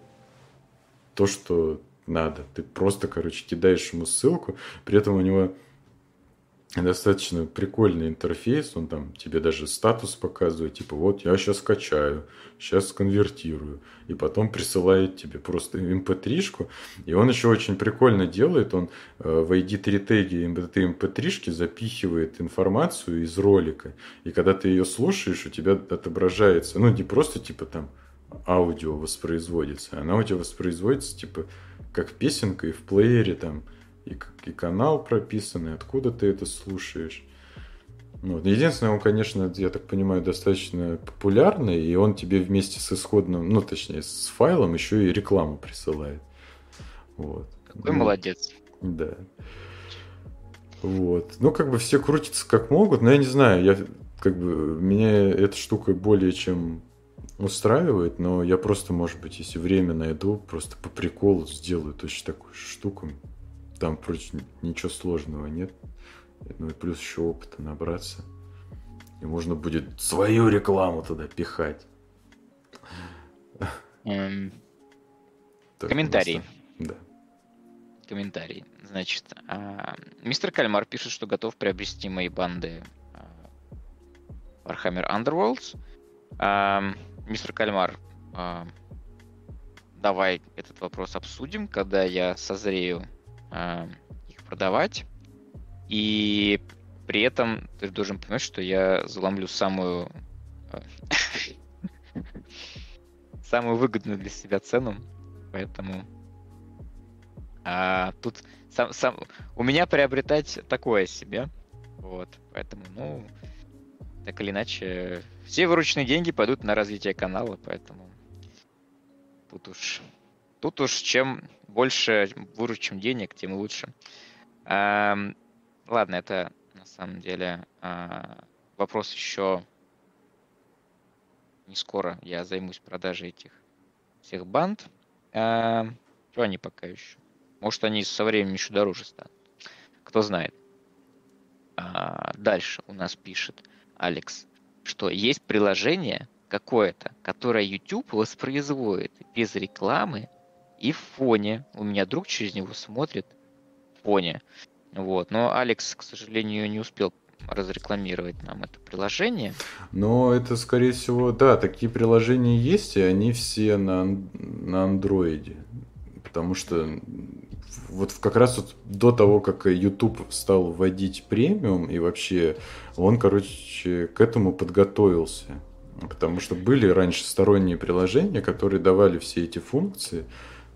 то, что надо. Ты просто, короче, кидаешь ему ссылку, при этом у него достаточно прикольный интерфейс, он там тебе даже статус показывает, типа вот я сейчас скачаю, сейчас конвертирую, и потом присылает тебе просто mp3-шку, и он еще очень прикольно делает, он э, в ID3 теги этой mp3-шки запихивает информацию из ролика, и когда ты ее слушаешь, у тебя отображается, ну не просто типа там аудио воспроизводится, она у тебя воспроизводится типа как песенка и в плеере там и, и канал прописанный, откуда ты это слушаешь. Ну, единственное, он, конечно, я так понимаю, достаточно популярный, и он тебе вместе с исходным, ну, точнее, с файлом еще и рекламу присылает. Вот.
Какой ну, молодец.
Да. Вот. Ну, как бы все крутятся как могут, но я не знаю, я как бы меня эта штука более чем устраивает, но я просто, может быть, если время найду, просто по приколу сделаю точно такую штуку. Там, впрочем, ничего сложного нет. Ну и плюс еще опыта набраться. И можно будет свою рекламу туда пихать.
Эм, комментарий.
Да.
Комментарий. Значит, а, мистер Кальмар пишет, что готов приобрести мои банды а, Warhammer Underworlds. А, мистер Кальмар, а, давай этот вопрос обсудим, когда я созрею э, их продавать. И при этом ты должен понимать, что я заломлю самую э, (laughs) самую выгодную для себя цену. Поэтому а, тут сам, сам, у меня приобретать такое себе. Вот, поэтому, ну, так или иначе, все вырученные деньги пойдут на развитие канала, поэтому тут уж, тут уж чем больше выручим денег, тем лучше. А, ладно, это на самом деле а, вопрос еще не скоро. Я займусь продажей этих всех банд. А, что они пока еще? Может, они со временем еще дороже станут. Кто знает. А, дальше у нас пишет Алекс, что есть приложение какое-то, которое YouTube воспроизводит без рекламы и в фоне. У меня друг через него смотрит в фоне. Вот. Но Алекс, к сожалению, не успел разрекламировать нам это приложение.
Но это, скорее всего, да, такие приложения есть, и они все на, на андроиде. Потому что вот как раз вот до того, как YouTube стал вводить премиум, и вообще он, короче, к этому подготовился. Потому что были раньше сторонние приложения, которые давали все эти функции,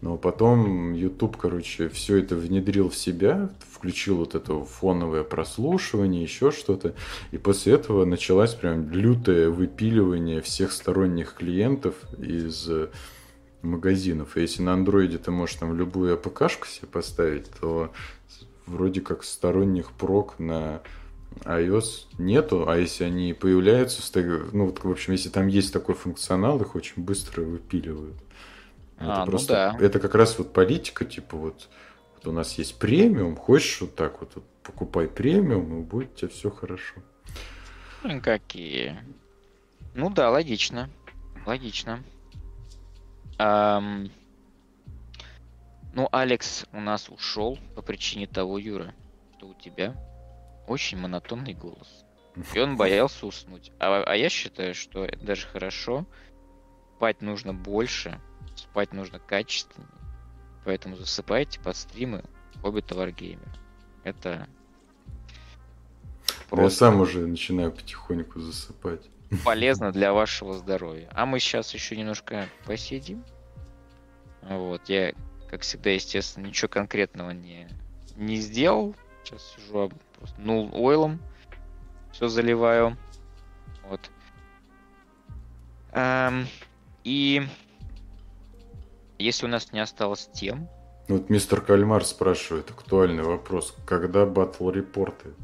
но потом YouTube, короче, все это внедрил в себя, включил вот это фоновое прослушивание, еще что-то. И после этого началось прям лютое выпиливание всех сторонних клиентов из магазинов. И если на андроиде ты можешь там любую АПКшку себе поставить, то вроде как сторонних прок на iOS нету, а если они появляются, ну вот, в общем, если там есть такой функционал, их очень быстро выпиливают. Это а, ну просто, ну да. Это как раз вот политика, типа вот, вот у нас есть премиум, хочешь вот так вот, вот покупай премиум, и будет у тебя все хорошо.
Ну, какие. Ну да, логично. Логично. Ам... Ну, Алекс у нас ушел по причине того, Юра, что у тебя очень монотонный голос. И он боялся уснуть. А, а я считаю, что это даже хорошо. Спать нужно больше, спать нужно качественнее. Поэтому засыпайте под стримы Хоббита Wargamer. Это
просто... Я сам уже начинаю потихоньку засыпать.
Полезно для (laughs) вашего здоровья. А мы сейчас еще немножко посидим. Вот, я, как всегда, естественно, ничего конкретного не, не сделал. Сейчас сижу, просто нул ойлом. Все заливаю. Вот. Эм, и если у нас не осталось тем...
Вот мистер Кальмар спрашивает актуальный вопрос. Когда батл репорты?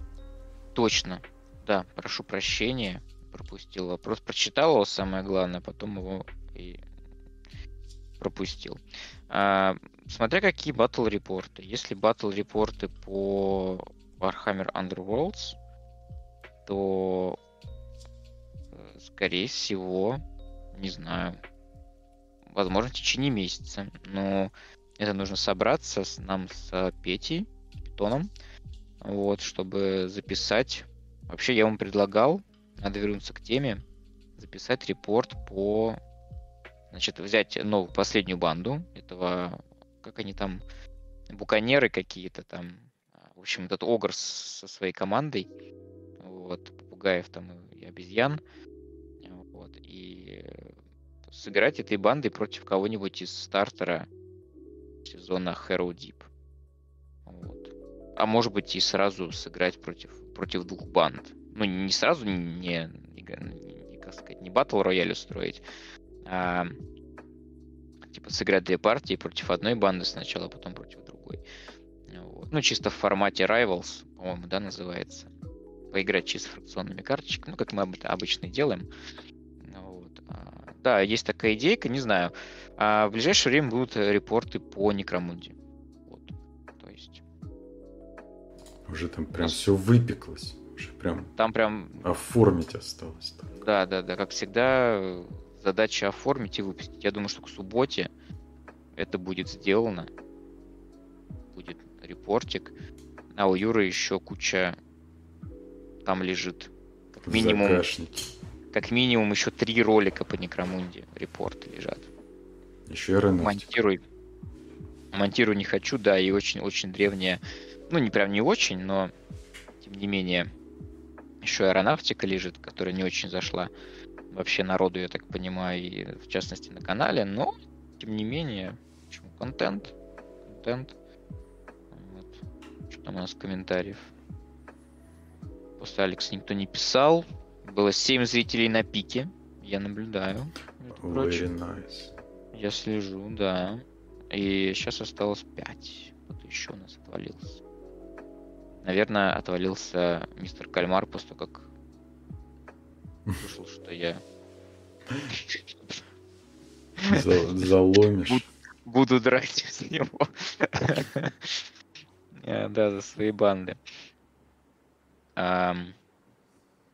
Точно. Да, прошу прощения. Пропустил вопрос. Прочитал его, самое главное, потом его и пропустил. А, смотря какие батл репорты. Если батл репорты по Warhammer Underworlds, то э, скорее всего, не знаю, возможно, в течение месяца. Но это нужно собраться с нам с Петей, Питоном, вот, чтобы записать. Вообще я вам предлагал, надо вернуться к теме, записать репорт по, значит, взять новую последнюю банду этого, как они там, буканеры какие-то там, в общем, этот Огр со своей командой, вот, попугаев там и обезьян, вот, и сыграть этой бандой против кого-нибудь из стартера сезона Hero Deep. Вот. А может быть и сразу сыграть против, против двух банд. Ну, не сразу, не, не, не как сказать, не батл рояль устроить, а типа сыграть две партии против одной банды сначала, а потом против другой. Вот. Ну, чисто в формате Rivals, по-моему, да, называется. Поиграть чисто фракционными карточками, ну, как мы обычно делаем. Да, есть такая идейка, не знаю. А в ближайшее время будут репорты по Некромунде. Вот. То есть.
Уже там прям нас... все выпеклось. Уже прям.
Там прям.
Оформить осталось.
-то. Да, да, да. Как всегда, задача оформить и выпустить. Я думаю, что к субботе это будет сделано. Будет репортик. А у Юры еще куча там лежит. Как минимум. Загашники как минимум еще три ролика по Некромунде репорты лежат.
Еще и
Монтируй. Монтирую не хочу, да, и очень-очень древняя, ну не прям не очень, но тем не менее еще аэронавтика лежит, которая не очень зашла вообще народу, я так понимаю, и в частности на канале, но тем не менее, почему контент, контент. Вот. Что там у нас комментариев? После Алекс никто не писал, было 7 зрителей на пике. Я наблюдаю.
Very nice.
Я слежу, да. И сейчас осталось 5. Вот еще у нас отвалился. Наверное, отвалился мистер Кальмар после того, как (laughs) слышал, что я
заломишь.
Буду драть (laughs) с него. (laughs) Э, да, за свои банды.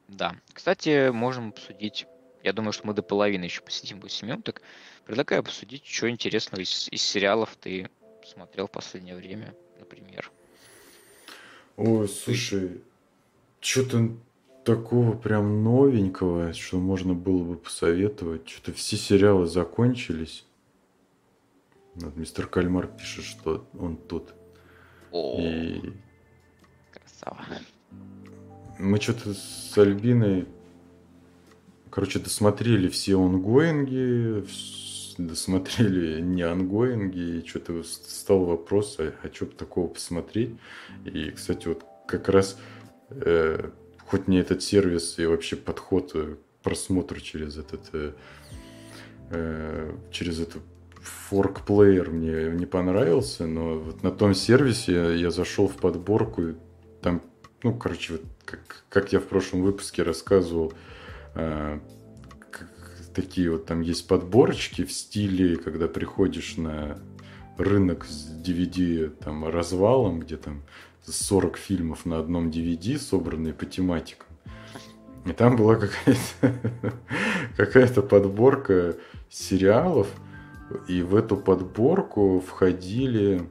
Да. Кстати, можем обсудить. Я думаю, что мы до половины еще посидим 8 минуток. Предлагаю обсудить, что интересного из, из сериалов ты смотрел в последнее время, например.
Ой, слушай, что-то такого прям новенького, что можно было бы посоветовать. Что-то все сериалы закончились. Вот мистер Кальмар пишет, что он тут.
О, И... Красава
мы что-то с Альбиной, короче, досмотрели все онгоинги, досмотрели не ангоинги, и что-то стал вопрос, а, а что бы такого посмотреть. И, кстати, вот как раз э, хоть не этот сервис и вообще подход к просмотру через этот э, э, через этот форк плеер мне не понравился, но вот на том сервисе я, я зашел в подборку, там, ну, короче, вот как, как я в прошлом выпуске рассказывал, э, такие вот там есть подборочки в стиле, когда приходишь на рынок с DVD там развалом, где там 40 фильмов на одном DVD, собранные по тематикам. И там была какая-то (laughs) какая подборка сериалов, и в эту подборку входили,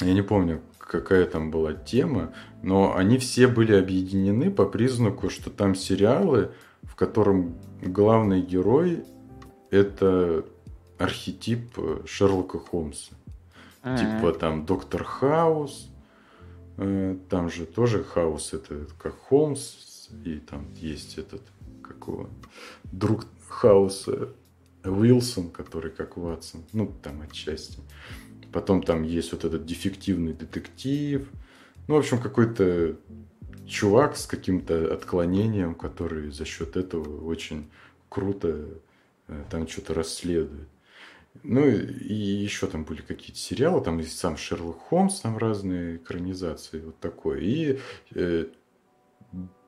я не помню, какая там была тема, но они все были объединены по признаку, что там сериалы, в котором главный герой это архетип Шерлока Холмса. А-а-а. Типа там Доктор Хаус, э, там же тоже Хаус это как Холмс, и там есть этот какого друг Хауса Уилсон, который как Ватсон, ну там отчасти. Потом там есть вот этот дефективный детектив. Ну, в общем, какой-то чувак с каким-то отклонением, который за счет этого очень круто э, там что-то расследует. Ну и еще там были какие-то сериалы, там и сам Шерлок Холмс, там разные экранизации, вот такое. И э,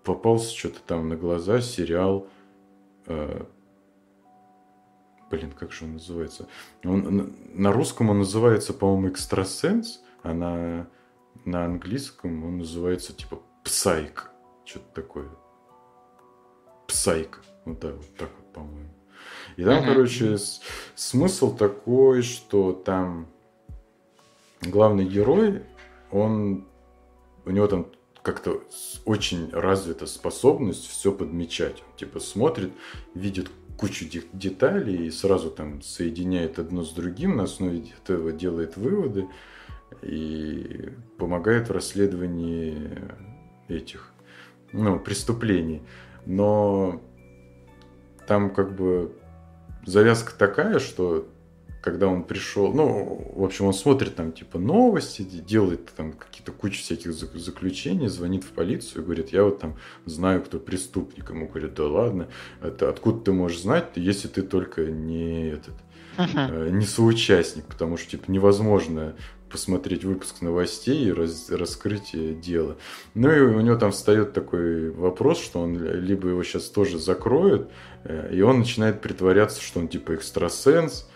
попался что-то там на глаза сериал э, блин, как же он называется? Он, на русском он называется, по-моему, экстрасенс, а на, на английском он называется типа псайк. Что-то такое. Псайк. Вот так вот, так вот по-моему. И там, mm-hmm. короче, с, смысл такой, что там главный герой, он у него там как-то очень развита способность все подмечать. Он, типа смотрит, видит кучу деталей и сразу там соединяет одно с другим, на основе этого делает выводы и помогает в расследовании этих ну, преступлений. Но там как бы завязка такая, что когда он пришел, ну, в общем, он смотрит там типа новости, делает там какие-то кучу всяких заключений, звонит в полицию и говорит, я вот там знаю, кто преступник. Ему говорят, да ладно, это откуда ты можешь знать, если ты только не этот, uh-huh. не соучастник, потому что типа невозможно посмотреть выпуск новостей и раз, раскрыть дело. Ну и у него там встает такой вопрос, что он либо его сейчас тоже закроют, э, и он начинает притворяться, что он типа экстрасенс,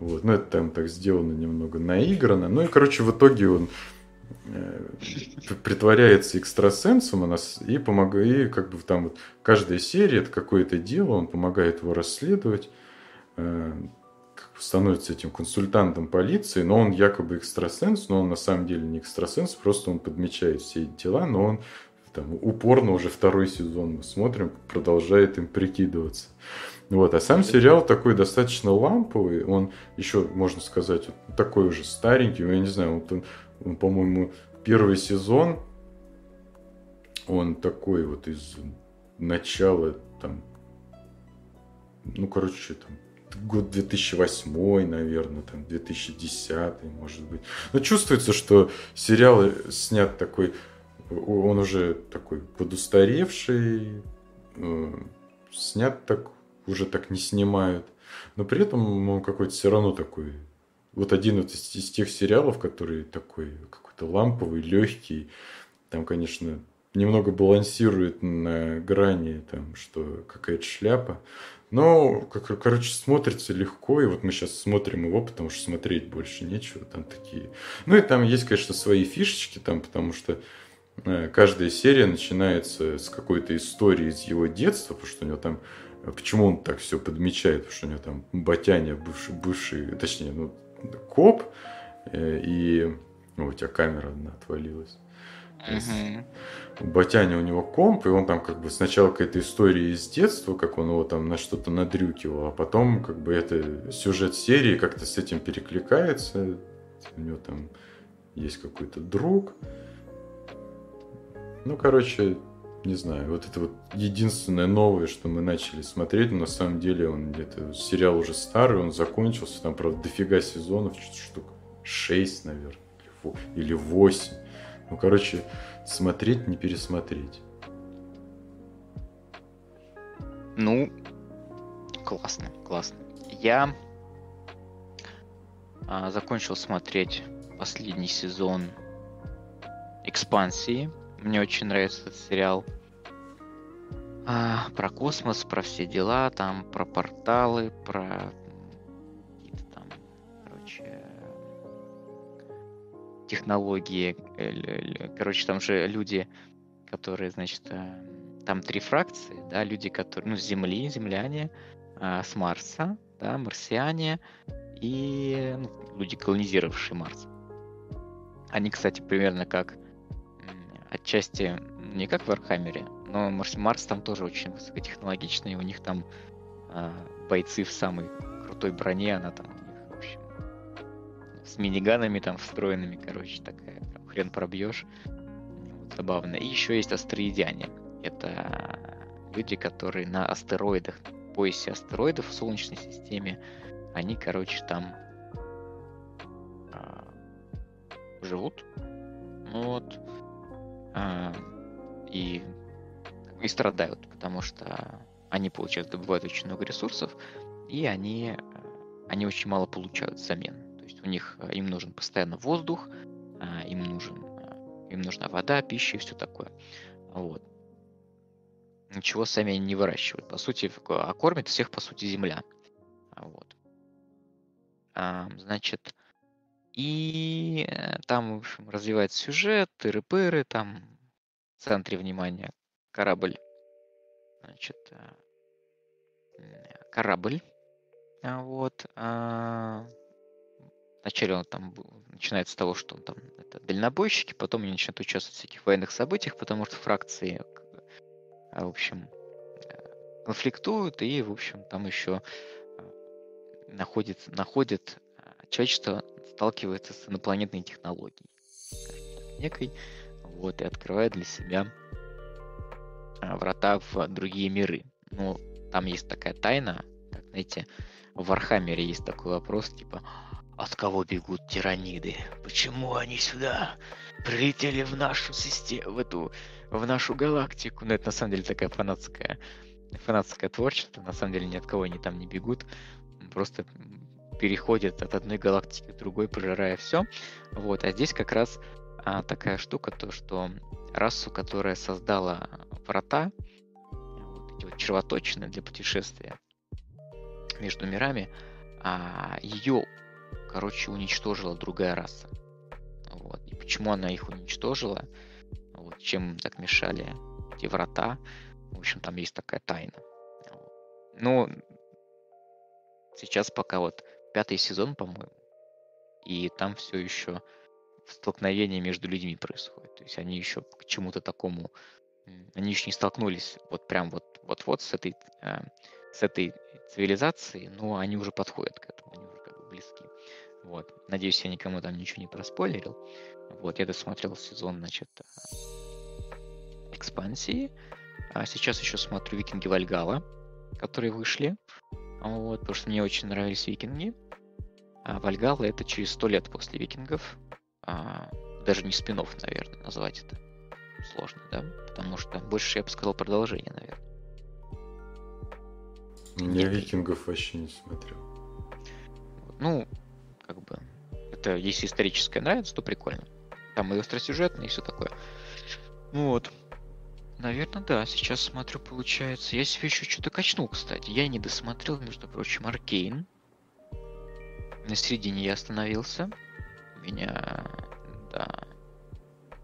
вот. Ну, это там так сделано немного наиграно. Ну и, короче, в итоге он э, притворяется экстрасенсом у нас и помогает, и как бы там вот каждая серия это какое-то дело, он помогает его расследовать, э, становится этим консультантом полиции, но он якобы экстрасенс, но он на самом деле не экстрасенс, просто он подмечает все эти дела, но он там, упорно уже второй сезон мы смотрим, продолжает им прикидываться. Вот, а сам сериал такой достаточно ламповый, он еще, можно сказать, такой уже старенький, я не знаю, вот он, он по-моему, первый сезон, он такой вот из начала, там, ну, короче, там, год 2008, наверное, там, 2010, может быть. Но чувствуется, что сериал снят такой, он уже такой подустаревший, э, снят так уже так не снимают. Но при этом он какой-то все равно такой. Вот один вот из, из тех сериалов, который такой какой-то ламповый, легкий. Там, конечно, немного балансирует на грани, там, что какая-то шляпа. Но, как, короче, смотрится легко, и вот мы сейчас смотрим его, потому что смотреть больше нечего, там такие. Ну и там есть, конечно, свои фишечки, там, потому что э, каждая серия начинается с какой-то истории из его детства, потому что у него там почему он так все подмечает? Потому что у него там Батяня, бывший, бывший точнее, ну, коп, э, и ну, у тебя камера одна отвалилась. Uh-huh. Батяня у него комп, и он там как бы сначала какая-то история из детства, как он его там на что-то надрюкивал, а потом как бы это сюжет серии как-то с этим перекликается. У него там есть какой-то друг. Ну, короче, не знаю, вот это вот единственное новое, что мы начали смотреть, но на самом деле он где-то, сериал уже старый, он закончился, там, правда, дофига сезонов, штук 6, наверное, или 8. Ну, короче, смотреть, не пересмотреть.
Ну, классно, классно. Я а, закончил смотреть последний сезон экспансии мне очень нравится этот сериал. А, про космос, про все дела, там, про порталы, про какие-то там, короче, технологии. Короче, там же люди, которые, значит, э, там три фракции, да, люди, которые, ну, с Земли, земляне, а, с Марса, да, марсиане и ну, люди, колонизировавшие Марс. Они, кстати, примерно как отчасти не как в Вархаммере, но Марс, Марс там тоже очень высокотехнологичный, у них там э, бойцы в самой крутой броне, она там у них, в общем, с миниганами там встроенными, короче, такая, прям хрен пробьешь. Вот, забавно. И еще есть астероидяне. Это люди, которые на астероидах, поясе астероидов в Солнечной системе, они, короче, там э, живут. Вот и, и страдают, потому что они, получают, добывают очень много ресурсов, и они, они очень мало получают взамен. То есть у них им нужен постоянно воздух, а, им нужен им нужна вода, пища и все такое. Вот. Ничего сами они не выращивают. По сути, а кормит всех, по сути, земля. Вот. А, значит, и э, там, в общем, развивается сюжет, тыры-пыры, там в центре внимания корабль. Значит, э, корабль. А вот. А, вначале он там начинается с того, что он там это дальнобойщики, потом они начинают участвовать в всяких военных событиях, потому что фракции, в общем, конфликтуют, и, в общем, там еще находит, находит человечество сталкивается с инопланетной технологией некой, вот, и открывает для себя врата в другие миры. Ну, там есть такая тайна, как, знаете, в Вархаммере есть такой вопрос, типа, от кого бегут тираниды? Почему они сюда прилетели в нашу систему, в эту, в нашу галактику? Ну, это на самом деле такая фанатская, фанатское творчество. На самом деле ни от кого они там не бегут. Просто переходят от одной галактики к другой, пожирая все. Вот, а здесь как раз а, такая штука, то что расу, которая создала врата, вот эти вот червоточины для путешествия между мирами, а ее, короче, уничтожила другая раса. Вот. И почему она их уничтожила, вот, чем так мешали эти врата, в общем, там есть такая тайна. Ну, сейчас пока вот пятый сезон, по-моему, и там все еще столкновение между людьми происходит. То есть они еще к чему-то такому, они еще не столкнулись вот прям вот вот-вот с этой, э, с этой цивилизацией, но они уже подходят к этому, они уже как бы близки. Вот. Надеюсь, я никому там ничего не проспойлерил. Вот, я досмотрел сезон, значит, э, экспансии. А сейчас еще смотрю Викинги Вальгала, которые вышли. Вот, потому что мне очень нравились викинги. А Вальгала это через сто лет после викингов а, даже не спин наверное, назвать это сложно, да? Потому что больше я бы сказал продолжение, наверное.
Я Нет. викингов вообще не смотрел.
Ну, как бы, это если историческое нравится, то прикольно. Там и остросюжетное, и все такое. Ну вот. Наверное, да. Сейчас смотрю, получается. Я себе еще что-то качнул, кстати. Я не досмотрел, между прочим, Аркейн. На середине я остановился меня, да.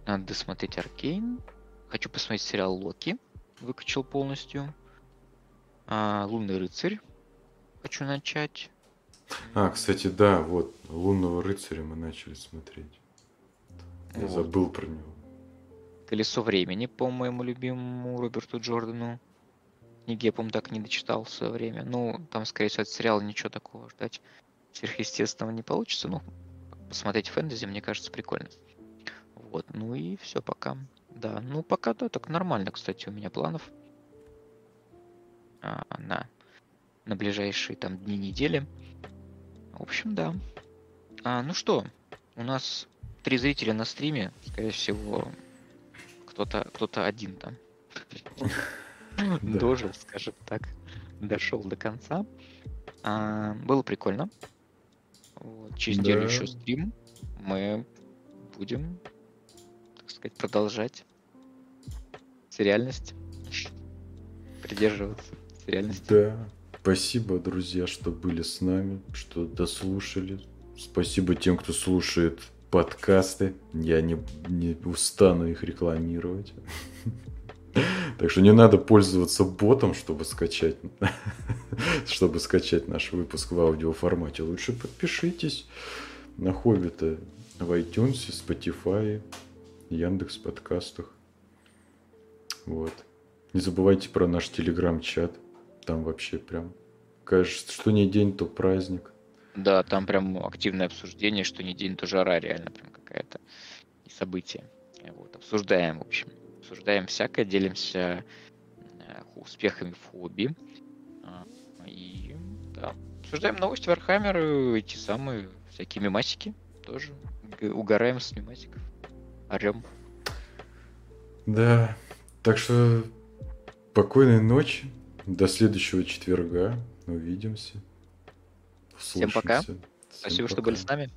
Надо досмотреть Аркейн. Хочу посмотреть сериал Локи. Выкачал полностью. А, Лунный рыцарь. Хочу начать.
А, кстати, да, вот, Лунного рыцаря мы начали смотреть. Я вот. забыл про него.
Колесо времени, по моему любимому Роберту Джордану. Книги я, по так не дочитал в свое время. Ну, там, скорее всего, от сериала ничего такого ждать сверхъестественного не получится. Ну, посмотреть фэнтези, мне кажется, прикольно. Вот, ну и все пока. Да, ну пока да, так нормально, кстати, у меня планов а, на, на ближайшие там дни недели. В общем, да. А, ну что, у нас три зрителя на стриме, скорее всего, кто-то кто-то один там (laughs) дожил, скажем так, дошел до конца. А, было прикольно. Через неделю еще стрим. Мы будем, так сказать, продолжать сериальность. Придерживаться сериальности.
Да. Спасибо, друзья, что были с нами, что дослушали. Спасибо тем, кто слушает подкасты. Я не, не устану их рекламировать. Так что не надо пользоваться ботом, чтобы скачать, чтобы скачать наш выпуск в аудиоформате. Лучше подпишитесь на Хоббита в iTunes, Spotify, Яндекс подкастах. Вот. Не забывайте про наш телеграм-чат. Там вообще прям кажется, что не день, то праздник.
Да, там прям активное обсуждение, что не день, то жара реально прям какая-то и событие. Вот, обсуждаем, в общем обсуждаем всякое, делимся э, успехами в хобби. А, и да, обсуждаем новости Вархаммера, эти самые всякие мемасики тоже. Угораем с мемасиков. Орем.
Да. Так что спокойной ночи. До следующего четверга. Увидимся.
Всем пока. Всем Спасибо, пока. что были с нами.